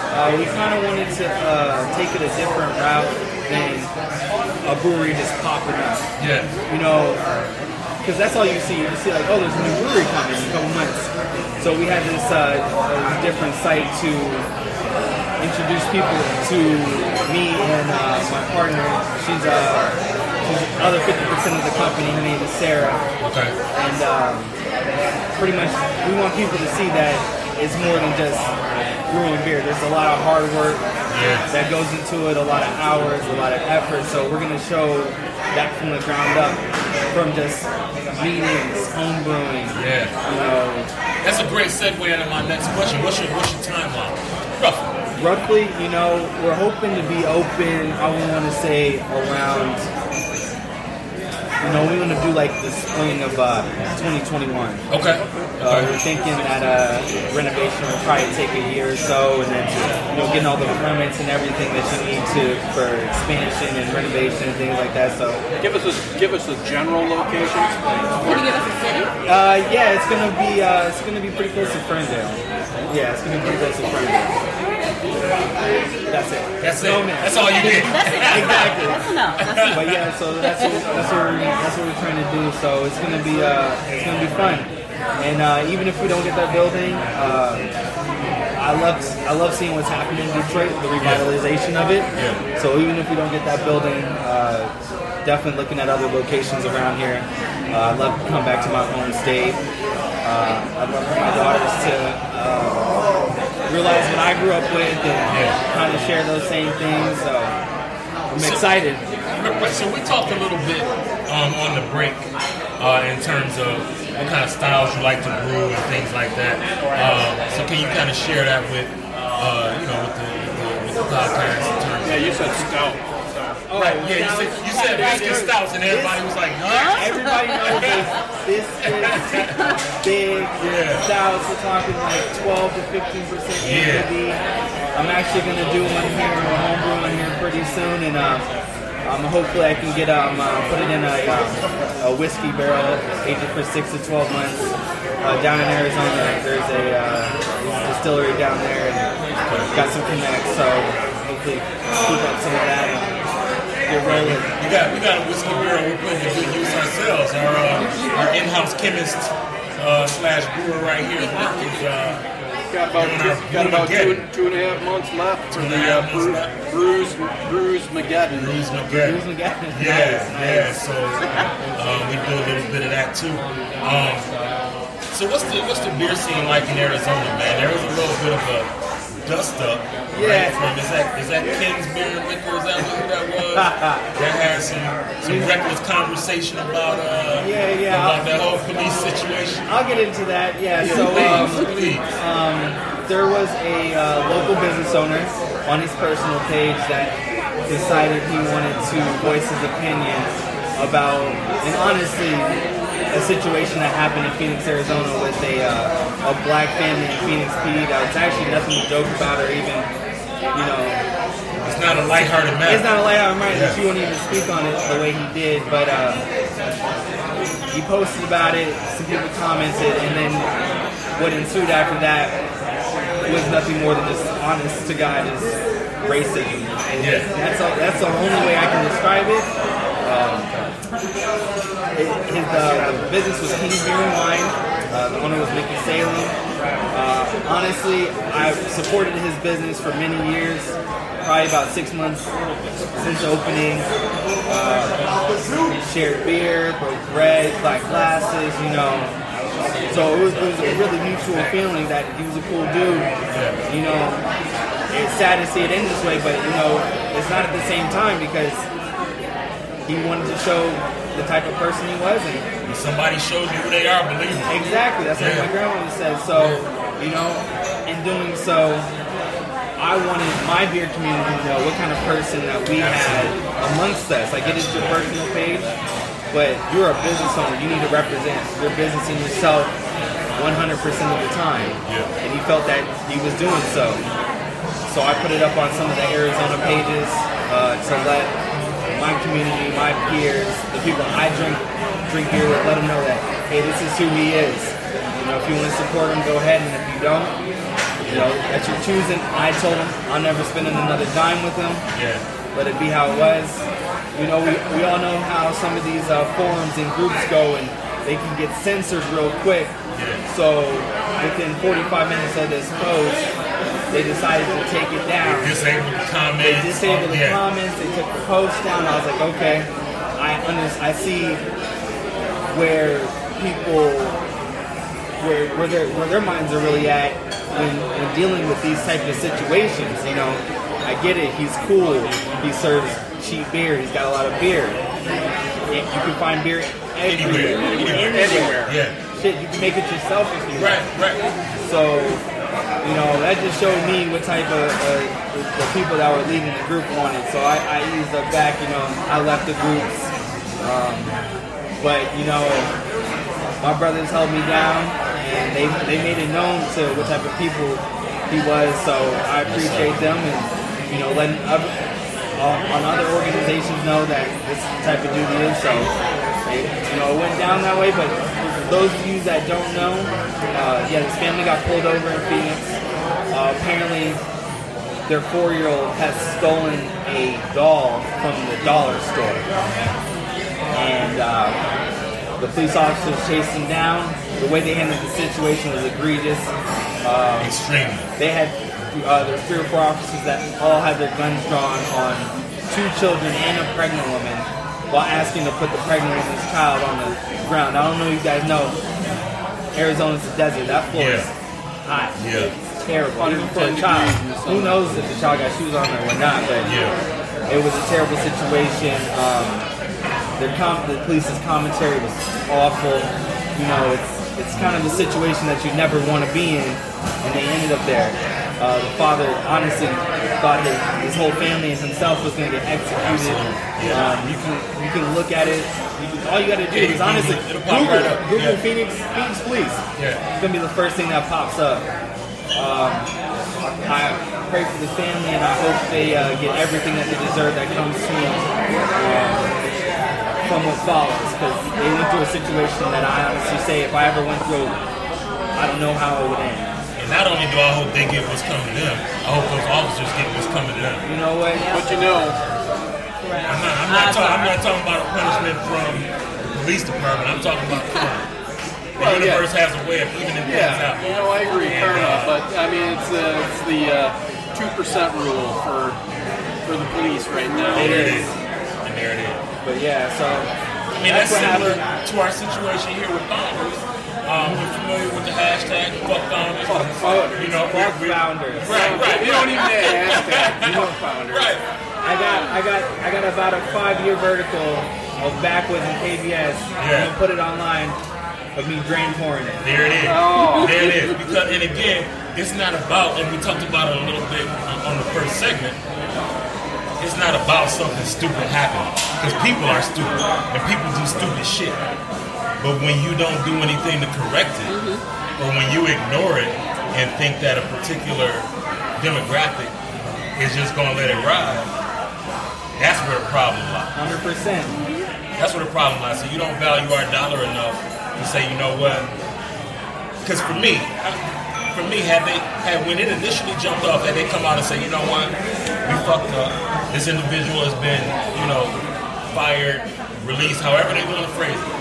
Uh, we kind of wanted to uh, take it a different route than a brewery just popping up. Yeah. You know, because that's all you see. You see like, oh, there's a new brewery coming in a couple months. So we had this uh, different site to introduce people to me and uh, my partner. She's uh, she's the other 50% of the company. Her name is Sarah. Okay. And um, pretty much, we want people to see that it's more than just brewing beer. There's a lot of hard work Yeah. that goes into it, a lot of hours, a lot of effort. So we're gonna show that from the ground up, from just meetings, home brewing. Yeah. You know, That's a great segue into my next question. What's your what's your timeline? Roughly. roughly, you know, we're hoping to be open. I would want to say around. You know, we want to do like the spring of uh, 2021. Okay. Uh, we're thinking that uh, renovation will probably take a year or so, and then you know getting all the permits and everything that you need to for expansion and renovation and things like that. So Give us a give us a general location. Can you give us a city? uh, yeah, it's gonna be uh, it's gonna be pretty close to Ferndale. Yeah, it's gonna be pretty close to Ferndale. That's it. That's it. Man. That's all you get. That's it. Exactly. That's enough. That's enough. But yeah, so that's what, that's what we're that's what we're trying to do. So it's gonna be uh, it's gonna be fun. And uh, even if we don't get that building, uh, I love I love seeing what's happening in Detroit, the revitalization of it. Yeah. So even if we don't get that building, uh, definitely looking at other locations around here. Uh, I'd love to come back to my home state. Uh, I'd love for my daughters to uh, realize what I grew up with and kind of share those same things. So I'm excited. So we talked a little bit um, on the break uh, in terms of what kind of styles you like to brew and things like that. Um, so can you kind of share that with uh, you know with the, with the, with the podcast in terms Yeah, you said stout. Right? Yeah, you said you said whiskey stouts and everybody was like, huh? Everybody knows this. This is big Yeah. stouts. We're talking like 12 to 15 percent Yeah. ABV. I'm actually going to do one here, a home brew one here pretty soon, and uh, um, hopefully I can get um, uh, put it in a, um, a whiskey barrel, age it for six to 12 months. Uh, down in Arizona, there's a uh, distillery down there, and got some connects, so hopefully keep up some of that and get rolling. We got we got a whiskey barrel we're putting to good use ourselves. Our uh, our in-house chemist uh, slash brewer right here, Mark, is uh, Got about Doing our got about two, two and a half months left for the a half uh, months Bru- left. Bruise Bruise Mageddon. Bruce McGregor. Bruce McGavin. Yeah, yeah. So um, we do a little bit of that too. Um, so what's the what's the beer scene like in Arizona, man? There was a little bit of a dust up. Yeah. Right, from is that is that Ken's Beer and Liquor? Is that who that was? that had some some reckless conversation about uh Yeah, yeah. about that whole police situation. I'll get into that. Yeah. So please, um, please. there was a uh, local business owner on his personal page that decided he wanted to voice his opinion about, and honestly, a situation that happened in Phoenix, Arizona, with a uh, a black family in Phoenix PD. That was actually nothing to joke about, or even, you know, It's not a lighthearted matter. it's not a lighthearted matter that Yeah. you won't even speak on it the way he did, but uh, he posted about it, some people commented, and then what ensued after that was nothing more than just honest to God is racism. And Yeah. That's, all, that's the only way I can describe it. Um, his, uh, the business was King's Beer and Wine. Uh, the owner was Mickey Salem. Uh, honestly, I've supported his business for many years, probably about six months since opening. Uh, shared beer, broke bread, black glasses, you know. So it was, it was a really mutual feeling that he was a cool dude. You know, it's sad to see it end this way, but you know, it's not at the same time because he wanted to show the type of person he was, and somebody shows you who they are, believe me. Exactly. That's what my grandmother said. So, you know, in doing so, I wanted my beer community to know what kind of person that we had amongst us. I get it's your personal page, but you're a business owner. You need to represent your business and yourself 100% of the time. Yeah. And he felt that he was doing so. So I put it up on some of the Arizona pages uh, to let my community, my peers, the people I drink drink beer with, let them know that hey, this is who he is. You know, if you want to support him, go ahead, and if you don't, you know, that's your choosing. I told him I'm never spending another dime with him. Yeah. Let it be how it was. You know, we, we all know how some of these uh, forums and groups go, and they can get censored real quick. So within 45 minutes of this post, they decided to take it down. Disabled the They comments. disabled the yeah. comments. They took the post down. I was like, okay, I under, I see where people where where their where their minds are really at when, when dealing with these type of situations. You know, I get it. He's cool. He serves cheap beer. He's got a lot of beer. You you can find beer everywhere, Anywhere. anywhere. Yeah. Shit, you can make it yourself if you Right, want. right. right. So, you know, that just showed me what type of uh, the, the people that were leading the group wanted. So I, I eased up back, you know, I left the groups. Um, but, you know, my brothers held me down and they, they made it known to what type of people he was. So I appreciate them and, you know, letting other, uh, on other organizations know that this type of dude is. So, it, you know, it went down that way. But those of you that don't know, uh, yeah, this family got pulled over in Phoenix. Uh, apparently, their four-year-old has stolen a doll from the dollar store, and uh, the police officers chased him down. The way they handled the situation was egregious. Um, Extremely. they had uh, there three or four officers that all had their guns drawn on two children and a pregnant woman while asking to put the pregnant woman's child on the ground. I don't know if you guys know, Arizona's a desert. That floor is Yeah. hot. Yeah. It's terrible. Even for a child. Who knows if the child got shoes on or not, but Yeah. it was a terrible situation. Um, their com- the police's commentary was awful. You know, it's it's kind of a situation that you never want to be in, and they ended up there. Uh, the father honestly thought his, his whole family and himself was going to get executed. Um, you can you can look at it. You can, all you got to do is honestly Google it. It'll pop right up. Google Yeah. Phoenix Phoenix Police. Yeah. It's gonna be the first thing that pops up. Um, I pray for the family and I hope they uh, get everything that they deserve that comes to them um, from what follows. Because they went through a situation that I honestly say, if I ever went through, I don't know how it would end. And not only do I hope they get what's coming to them, I hope those officers get what's coming to them. You know what? But you know, I'm not, I'm not, talking, I'm not talking about a punishment from the police department. I'm talking about karma. The Well, yeah. universe has a way of evening things out. you know, I agree, And, karma, uh, but I mean, it's, uh, it's the two percent rule for for the police right now. There it is. And there it is. But yeah, so I mean, that's, what similar happened. to our situation here with founders. Um, we're familiar with the hashtag fuck founders. Fuck founders. You know, Fuck founders. Right, right. We don't even a hashtag. you know founders. Right. I got I got I got about a five year vertical of Backwoods and KBS. I'm Yeah. gonna put it online of me drain pouring it. There it is. Oh. There it is. Because, and again, it's not about, and we talked about it a little bit on the first segment. It's not about something stupid happening. Because people are stupid. And people do stupid shit. But when you don't do anything to correct it, mm-hmm. or when you ignore it and think that a particular demographic is just going to let it ride, that's where the problem lies. Hundred percent. That's where the problem lies. So you don't value our dollar enough to say, you know what? Because for me, for me, had they had when it initially jumped off, had they come out and say, you know what, we fucked up. This individual has been, you know, fired, released, however they want to phrase it.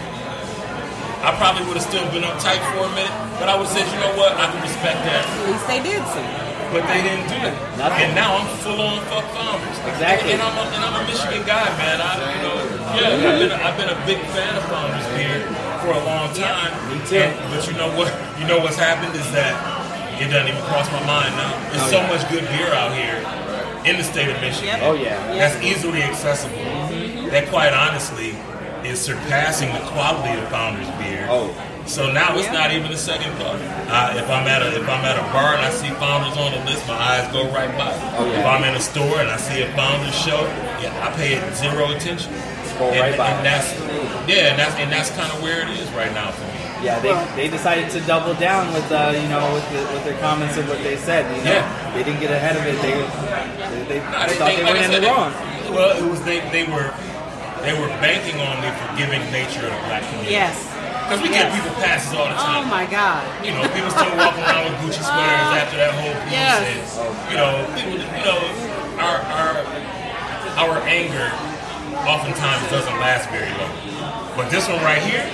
I probably would have still been uptight for a minute, but I would say, you know what, I can respect that. At least they did something. But they didn't do it. Nothing. And now I'm full on fuck founders. Exactly. And, I'm a, and I'm a Michigan guy, man. I, you know, yeah, I've mm-hmm. been, I've been a big fan of founders beer for a long time. me too. And- but you know what? You know what's happened is that it doesn't even cross my mind now. There's oh, so much good beer out here in the state of Michigan Oh yeah. that's easily accessible. Mm-hmm. That quite honestly is surpassing the quality of Founders beer. Oh. So now it's not even a second thought. Uh, if I'm at a if I'm at a bar and I see Founders on the list, my eyes go right by. Oh, yeah. If I'm in a store and I see a Founders show, yeah, I pay it zero attention. Scroll and, right by. and that's yeah, and that's and that's kind of where it is right now for me. Yeah, they, they decided to double down with uh, you know with, the, with their comments and what they said. You know, Yeah. they didn't get ahead of it. They they, they, No, they thought they, like were I in the wrong. Well, it was they they were they were banking on the forgiving nature of the black community. Yes. Because we get people passes all the oh time. Oh my God. You know, people still walking around with Gucci uh, sweaters after that whole piece. Yes. And, you know, people, you know, our our our anger oftentimes doesn't last very long. But this one right here,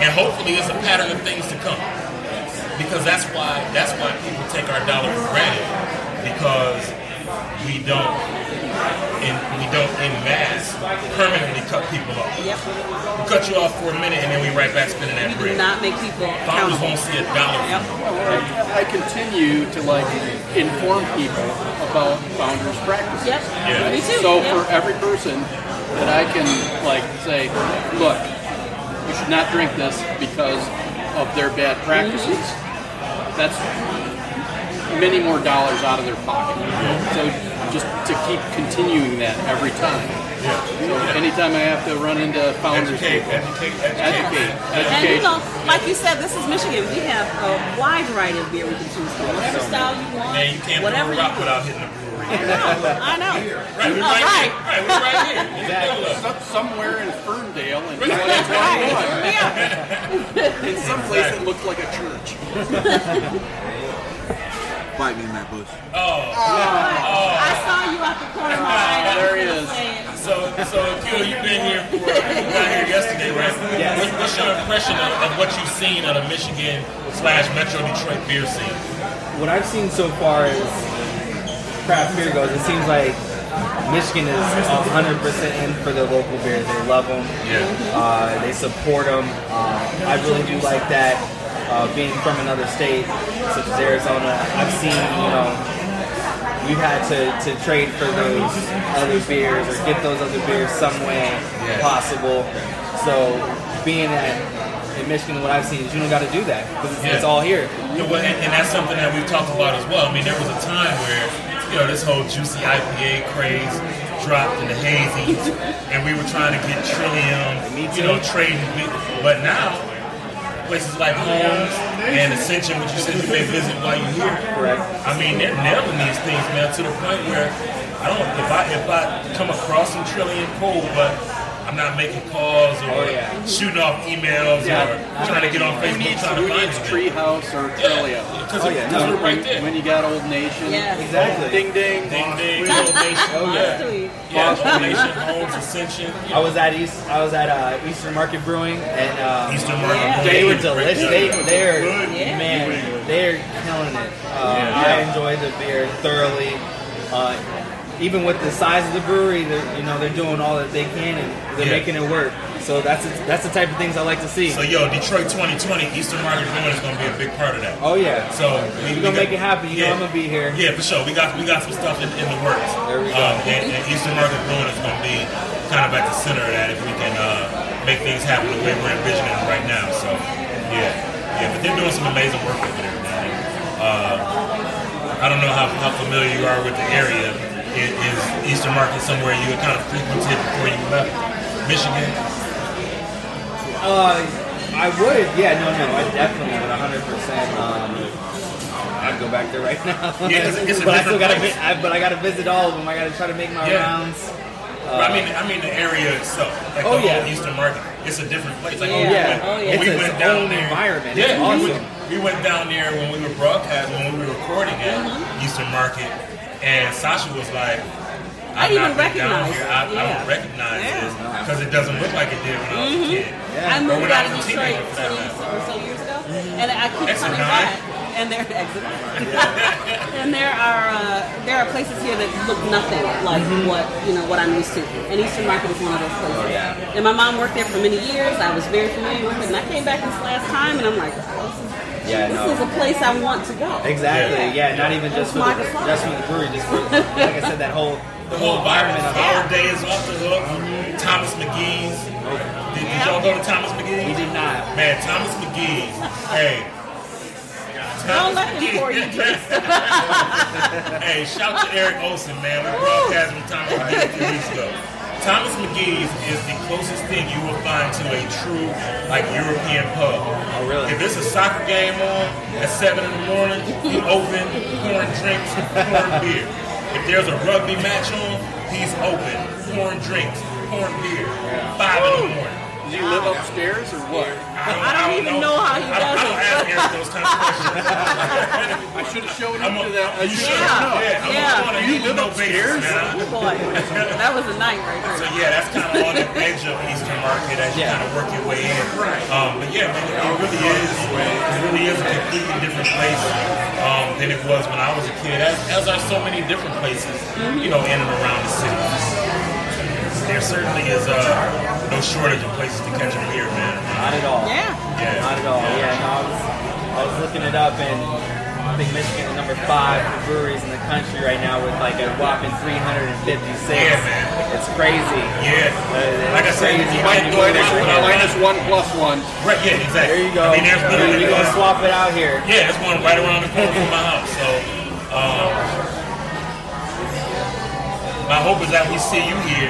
and hopefully it's a pattern of things to come. Because that's why that's why people take our dollar for granted. Because we don't in we don't in mass permanently cut people off. Yep. We cut you off for a minute and then we right back spinning that We do bread. not make people Founders accountable. won't see a dollar Yep. I, I continue to like inform people about founders practices. Yep. Yeah. Me too. So Yep. for every person that I can like say, look, you should not drink this because of their bad practices. Mm-hmm. That's many more dollars out of their pocket. So just to keep continuing that every time. Yeah. So anytime I have to run into founders, Educate, people, educate, educate, educate. And you know, like you said, this is Michigan. We have a wide variety of beer we can choose from. Whatever style you want, Man, you can't whatever throw a you rock without hitting a brewery. I know. I know. Right, we're right, right. here. Right, we're right here. In the middle of it. Some- somewhere in Ferndale in That's right. 2021, Yeah. in some place that looks like a church. Bite me in that bush. Oh, I saw you out the corner of my eye. I There he is. so so Q, you've been here for you got here yesterday, right? Yes. What- What's your impression of, of what you've seen of the Michigan slash Metro Detroit beer scene? What I've seen so far is craft beer goes. It seems like Michigan is 100% in for their local beers. They love them. Yeah. Uh, they support them. Uh, I really do like that. Uh, being from another state, such as Arizona, I've seen, you know, we've had to, to trade for those other beers or get those other beers some way Yeah. possible. So, being at in Michigan, what I've seen is you don't got to do that because it's, it's all here. Yeah, well, and, and that's something that we've talked about as well. I mean, there was a time where, you know, this whole juicy IPA craze dropped in the hazy, and we were trying to get Trillium, you know, trading. But now, places like homes and Ascension, which you said you may visit while you're here, Correct. I mean, they're nailing these things, man, to the point where I don't if I if I come across some Trillium cold, but I'm not making calls or Oh, yeah. shooting off emails Yeah. or trying to get on Who Facebook needs, trying who to find needs. Treehouse or Trillium? Because Oh, yeah. because we're right when, there. when you got Old Nation, Yes. Exactly. ding ding, Ding ding, Old Nation. Oh, yeah. yeah. Yeah, Old Nation, Homes, Ascension. I was at East. I was at uh, Eastern Market Brewing, and um, Eastern Market. Yeah. They were delicious. They, they're Yeah. man, they're killing it. Uh, Yeah. I enjoyed the beer thoroughly. Uh, even with the size of the brewery, they're, you know they're doing all that they can, and they're Yeah. making it work. So that's that's the type of things I like to see. So yo, Detroit 2020, Eastern Market Brewing is going to be a big part of that. oh yeah. So we, We're we gonna got- make it happen. You know yeah. I'm gonna be here. Yeah, for sure. We got we got some stuff in, in the works. There we go. Um, and, and Eastern Market Brewing is going to be kind of at the center of that if we can uh, make things happen the way we're envisioning it right now. So yeah, yeah. But they're doing some amazing work over there, man. Uh, I don't know how, how familiar you are with the area. Is, is Eastern Market somewhere you had kind of frequented before you left Michigan? Uh, I would. Yeah. No. No. I definitely would. 100. percent Um, I'd go back there right now. Yeah, it's- it's but I still gotta. vi- I, but I gotta visit all of them. I gotta try to make my Yeah. rounds. But I mean, I mean the area itself, like Oh, the yeah. whole Eastern Market. It's a different place. Like Yeah. when we went, Oh, yeah. we It's went down there, environment. Yeah, It's we awesome. went- We, went down there when we were broadcasting, when we were recording at Mm-hmm. Eastern Market, and Sasha was like, I "I've even not been down here. it, I, I don't recognize Yeah. this because it doesn't look like it did when I was a kid." Yeah. I moved out of was a Detroit teenager, 20 matter. or so years ago, and I keep Exit coming nine. back. And there, exit. and there are uh, there are places here that look nothing like Mm-hmm. what you know what I'm used to. And Eastern Market is one of those places. Oh, yeah. And my mom worked there for many years. I was very familiar with it, and I came back this last time, and I'm like, oh, this is, Yeah. this No. is a place I want to go. Exactly. Yeah. Yeah, not even just for the, my just for the brewery, just for like I said, that whole The whole environment of Flower it. Day is off the hook. Thomas Magee's. Did, did y'all go to Thomas Magee's? We did not. Man, Thomas Magee's. hey. Don't let him pour you hey, shout to Eric Olson, man. We broadcast from Thomas Magee a few weeks ago. Thomas Magee's is the closest thing you will find to a true, like, European pub. Oh, really? If there's a soccer game on at 7 in the morning, he open, pouring drinks, pouring beer. If there's a rugby match on, he's open, pouring drinks, pouring beer. 5 in the morning. Do you live upstairs or what? I don't even know how he I don't, does I don't it. ask Eric those kind of questions. I should have showed I'm up a, to that. I you should should Yeah, have. Yeah, I'm yeah. Do you live no upstairs? basis, man. Boy, that was a night right So yeah, that's kind of on the edge of Eastern Market as you Yeah. kind of work your way in. Um, but yeah, man, it really is. It really is a completely different place um, than it was when I was a kid. As, as are so many different places, you know, in and around the city. There certainly is uh, no shortage of places to catch a beer, man. Not at all. Yeah. Yeah. Not at all. Yeah, no, I was, I was looking it up, and I think Michigan is number five for breweries in the country right now with like a whopping 356. Yeah, man. It's crazy. Yeah. Uh, Like I said, you might many go breweries around we with Minus one plus one. Right, yeah, exactly. There you go. I mean, there's literally We're gonna swap it out here. Yeah, there's one right around the corner from my house. So, um, my hope is that we see you here.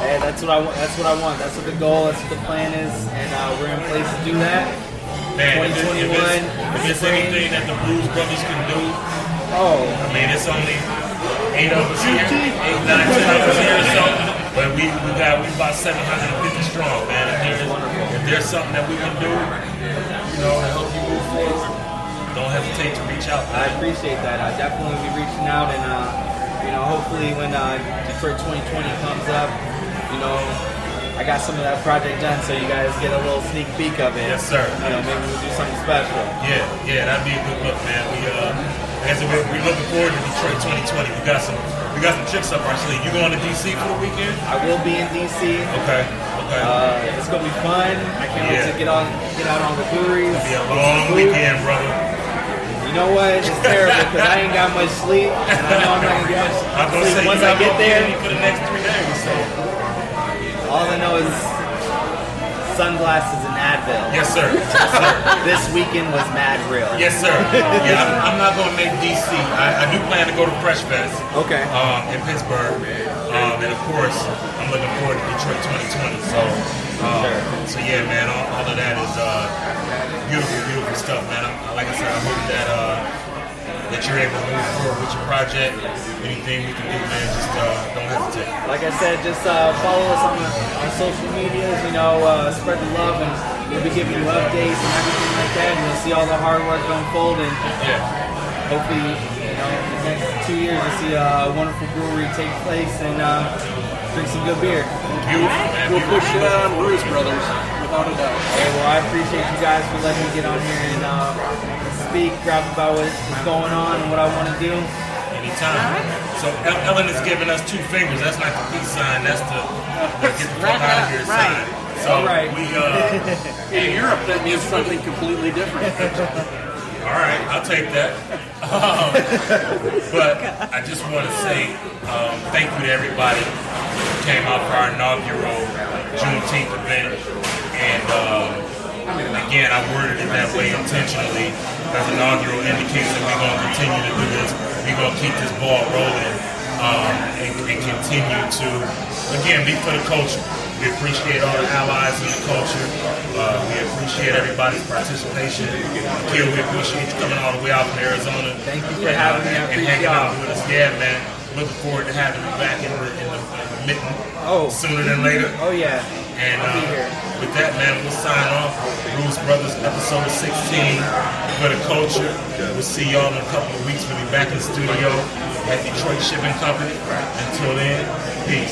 Hey, that's what I want. That's what I want. That's what the goal. That's what the plan is, and uh, we're in place to do that. Man, if it's, if 2021, it's, if it's anything that the Brewz Brothaz can do, Oh, I mean, it's only eight of us here, eight, nine, ten of us here or so. But we, we got, we about 750 strong, man. If there's, if there's something that we can do, you know, to help you move forward, don't hesitate to reach out. I appreciate that. I definitely be reaching out, and uh, you know, hopefully when uh, Detroit 2020 comes up, you know, I got some of that project done, so you guys get a little sneak peek of it. Yes, sir. You know, maybe we'll do something special. Yeah, yeah, that'd be a good look, man. We uh, like I said, we're, we're looking forward to Detroit 2020. We got some, we got some tricks up our sleeve. You going to DC for the weekend? I will be in DC. Okay, okay. Uh, it's gonna be fun. I can't wait to get on, get out on the breweries. be a long weekend, brother. You know what? It's terrible because I ain't got much sleep, and I know I'm not gonna get much I'm gonna say sleep once I get there. for the next three days. So All I know is sunglasses and Advil. yes, sir. Yes, sir. This weekend was mad real. Yes, sir. Yeah, I'm, I'm not gonna make DC. I, I do plan to go to Fresh Fest. Okay. Um, in Pittsburgh, um, and of course, I'm looking forward to Detroit 2020. So, um, Sure. so yeah, man, all, all of that is uh, beautiful, beautiful stuff, man. I, like I said, I hope that uh, that you're able to move forward with your project. Anything we can do, man, just uh, don't hesitate. Like I said, just uh, follow us on, on social medias. You know, uh, spread the love, and we'll be giving you updates and everything like that. And you'll see all the hard work unfold, and Yeah. hopefully, you know, in the next two years, you'll see a wonderful brewery take place and uh, drink some good beer. Beautiful, man. We'll push it on Brewz Brothaz, without a doubt. Hey, well, I appreciate you guys for letting me get on here and uh, speak, rap about what's going on and what I want to do. Anytime. So Ellen is giving us two fingers. That's not the peace sign. That's the get the fuck out of here sign. So All right. we uh, In Europe, that means something completely different. all right. I'll take that. Um, but I just want to say um, thank you to everybody who came out for our inaugural Juneteenth event. And um, again, I worded it that way intentionally because inaugural indicates that we're going to continue to do this. We're going to keep this ball rolling um, and, and continue to, again, be for the culture. We appreciate all the allies in the culture. Uh, we appreciate everybody's participation. Kill, we appreciate you coming all the way out from Arizona. Thank you for having me. I and hanging out with us. Yeah, man. Looking forward to having you back in the, in the, in the mitten Oh. sooner than later. Oh, yeah. And uh, with that, man, we'll sign off. Brewz Brothaz, episode 16 for the culture. We'll see y'all in a couple of weeks. We'll be back in the studio at Detroit Shipping Company. Until then, peace.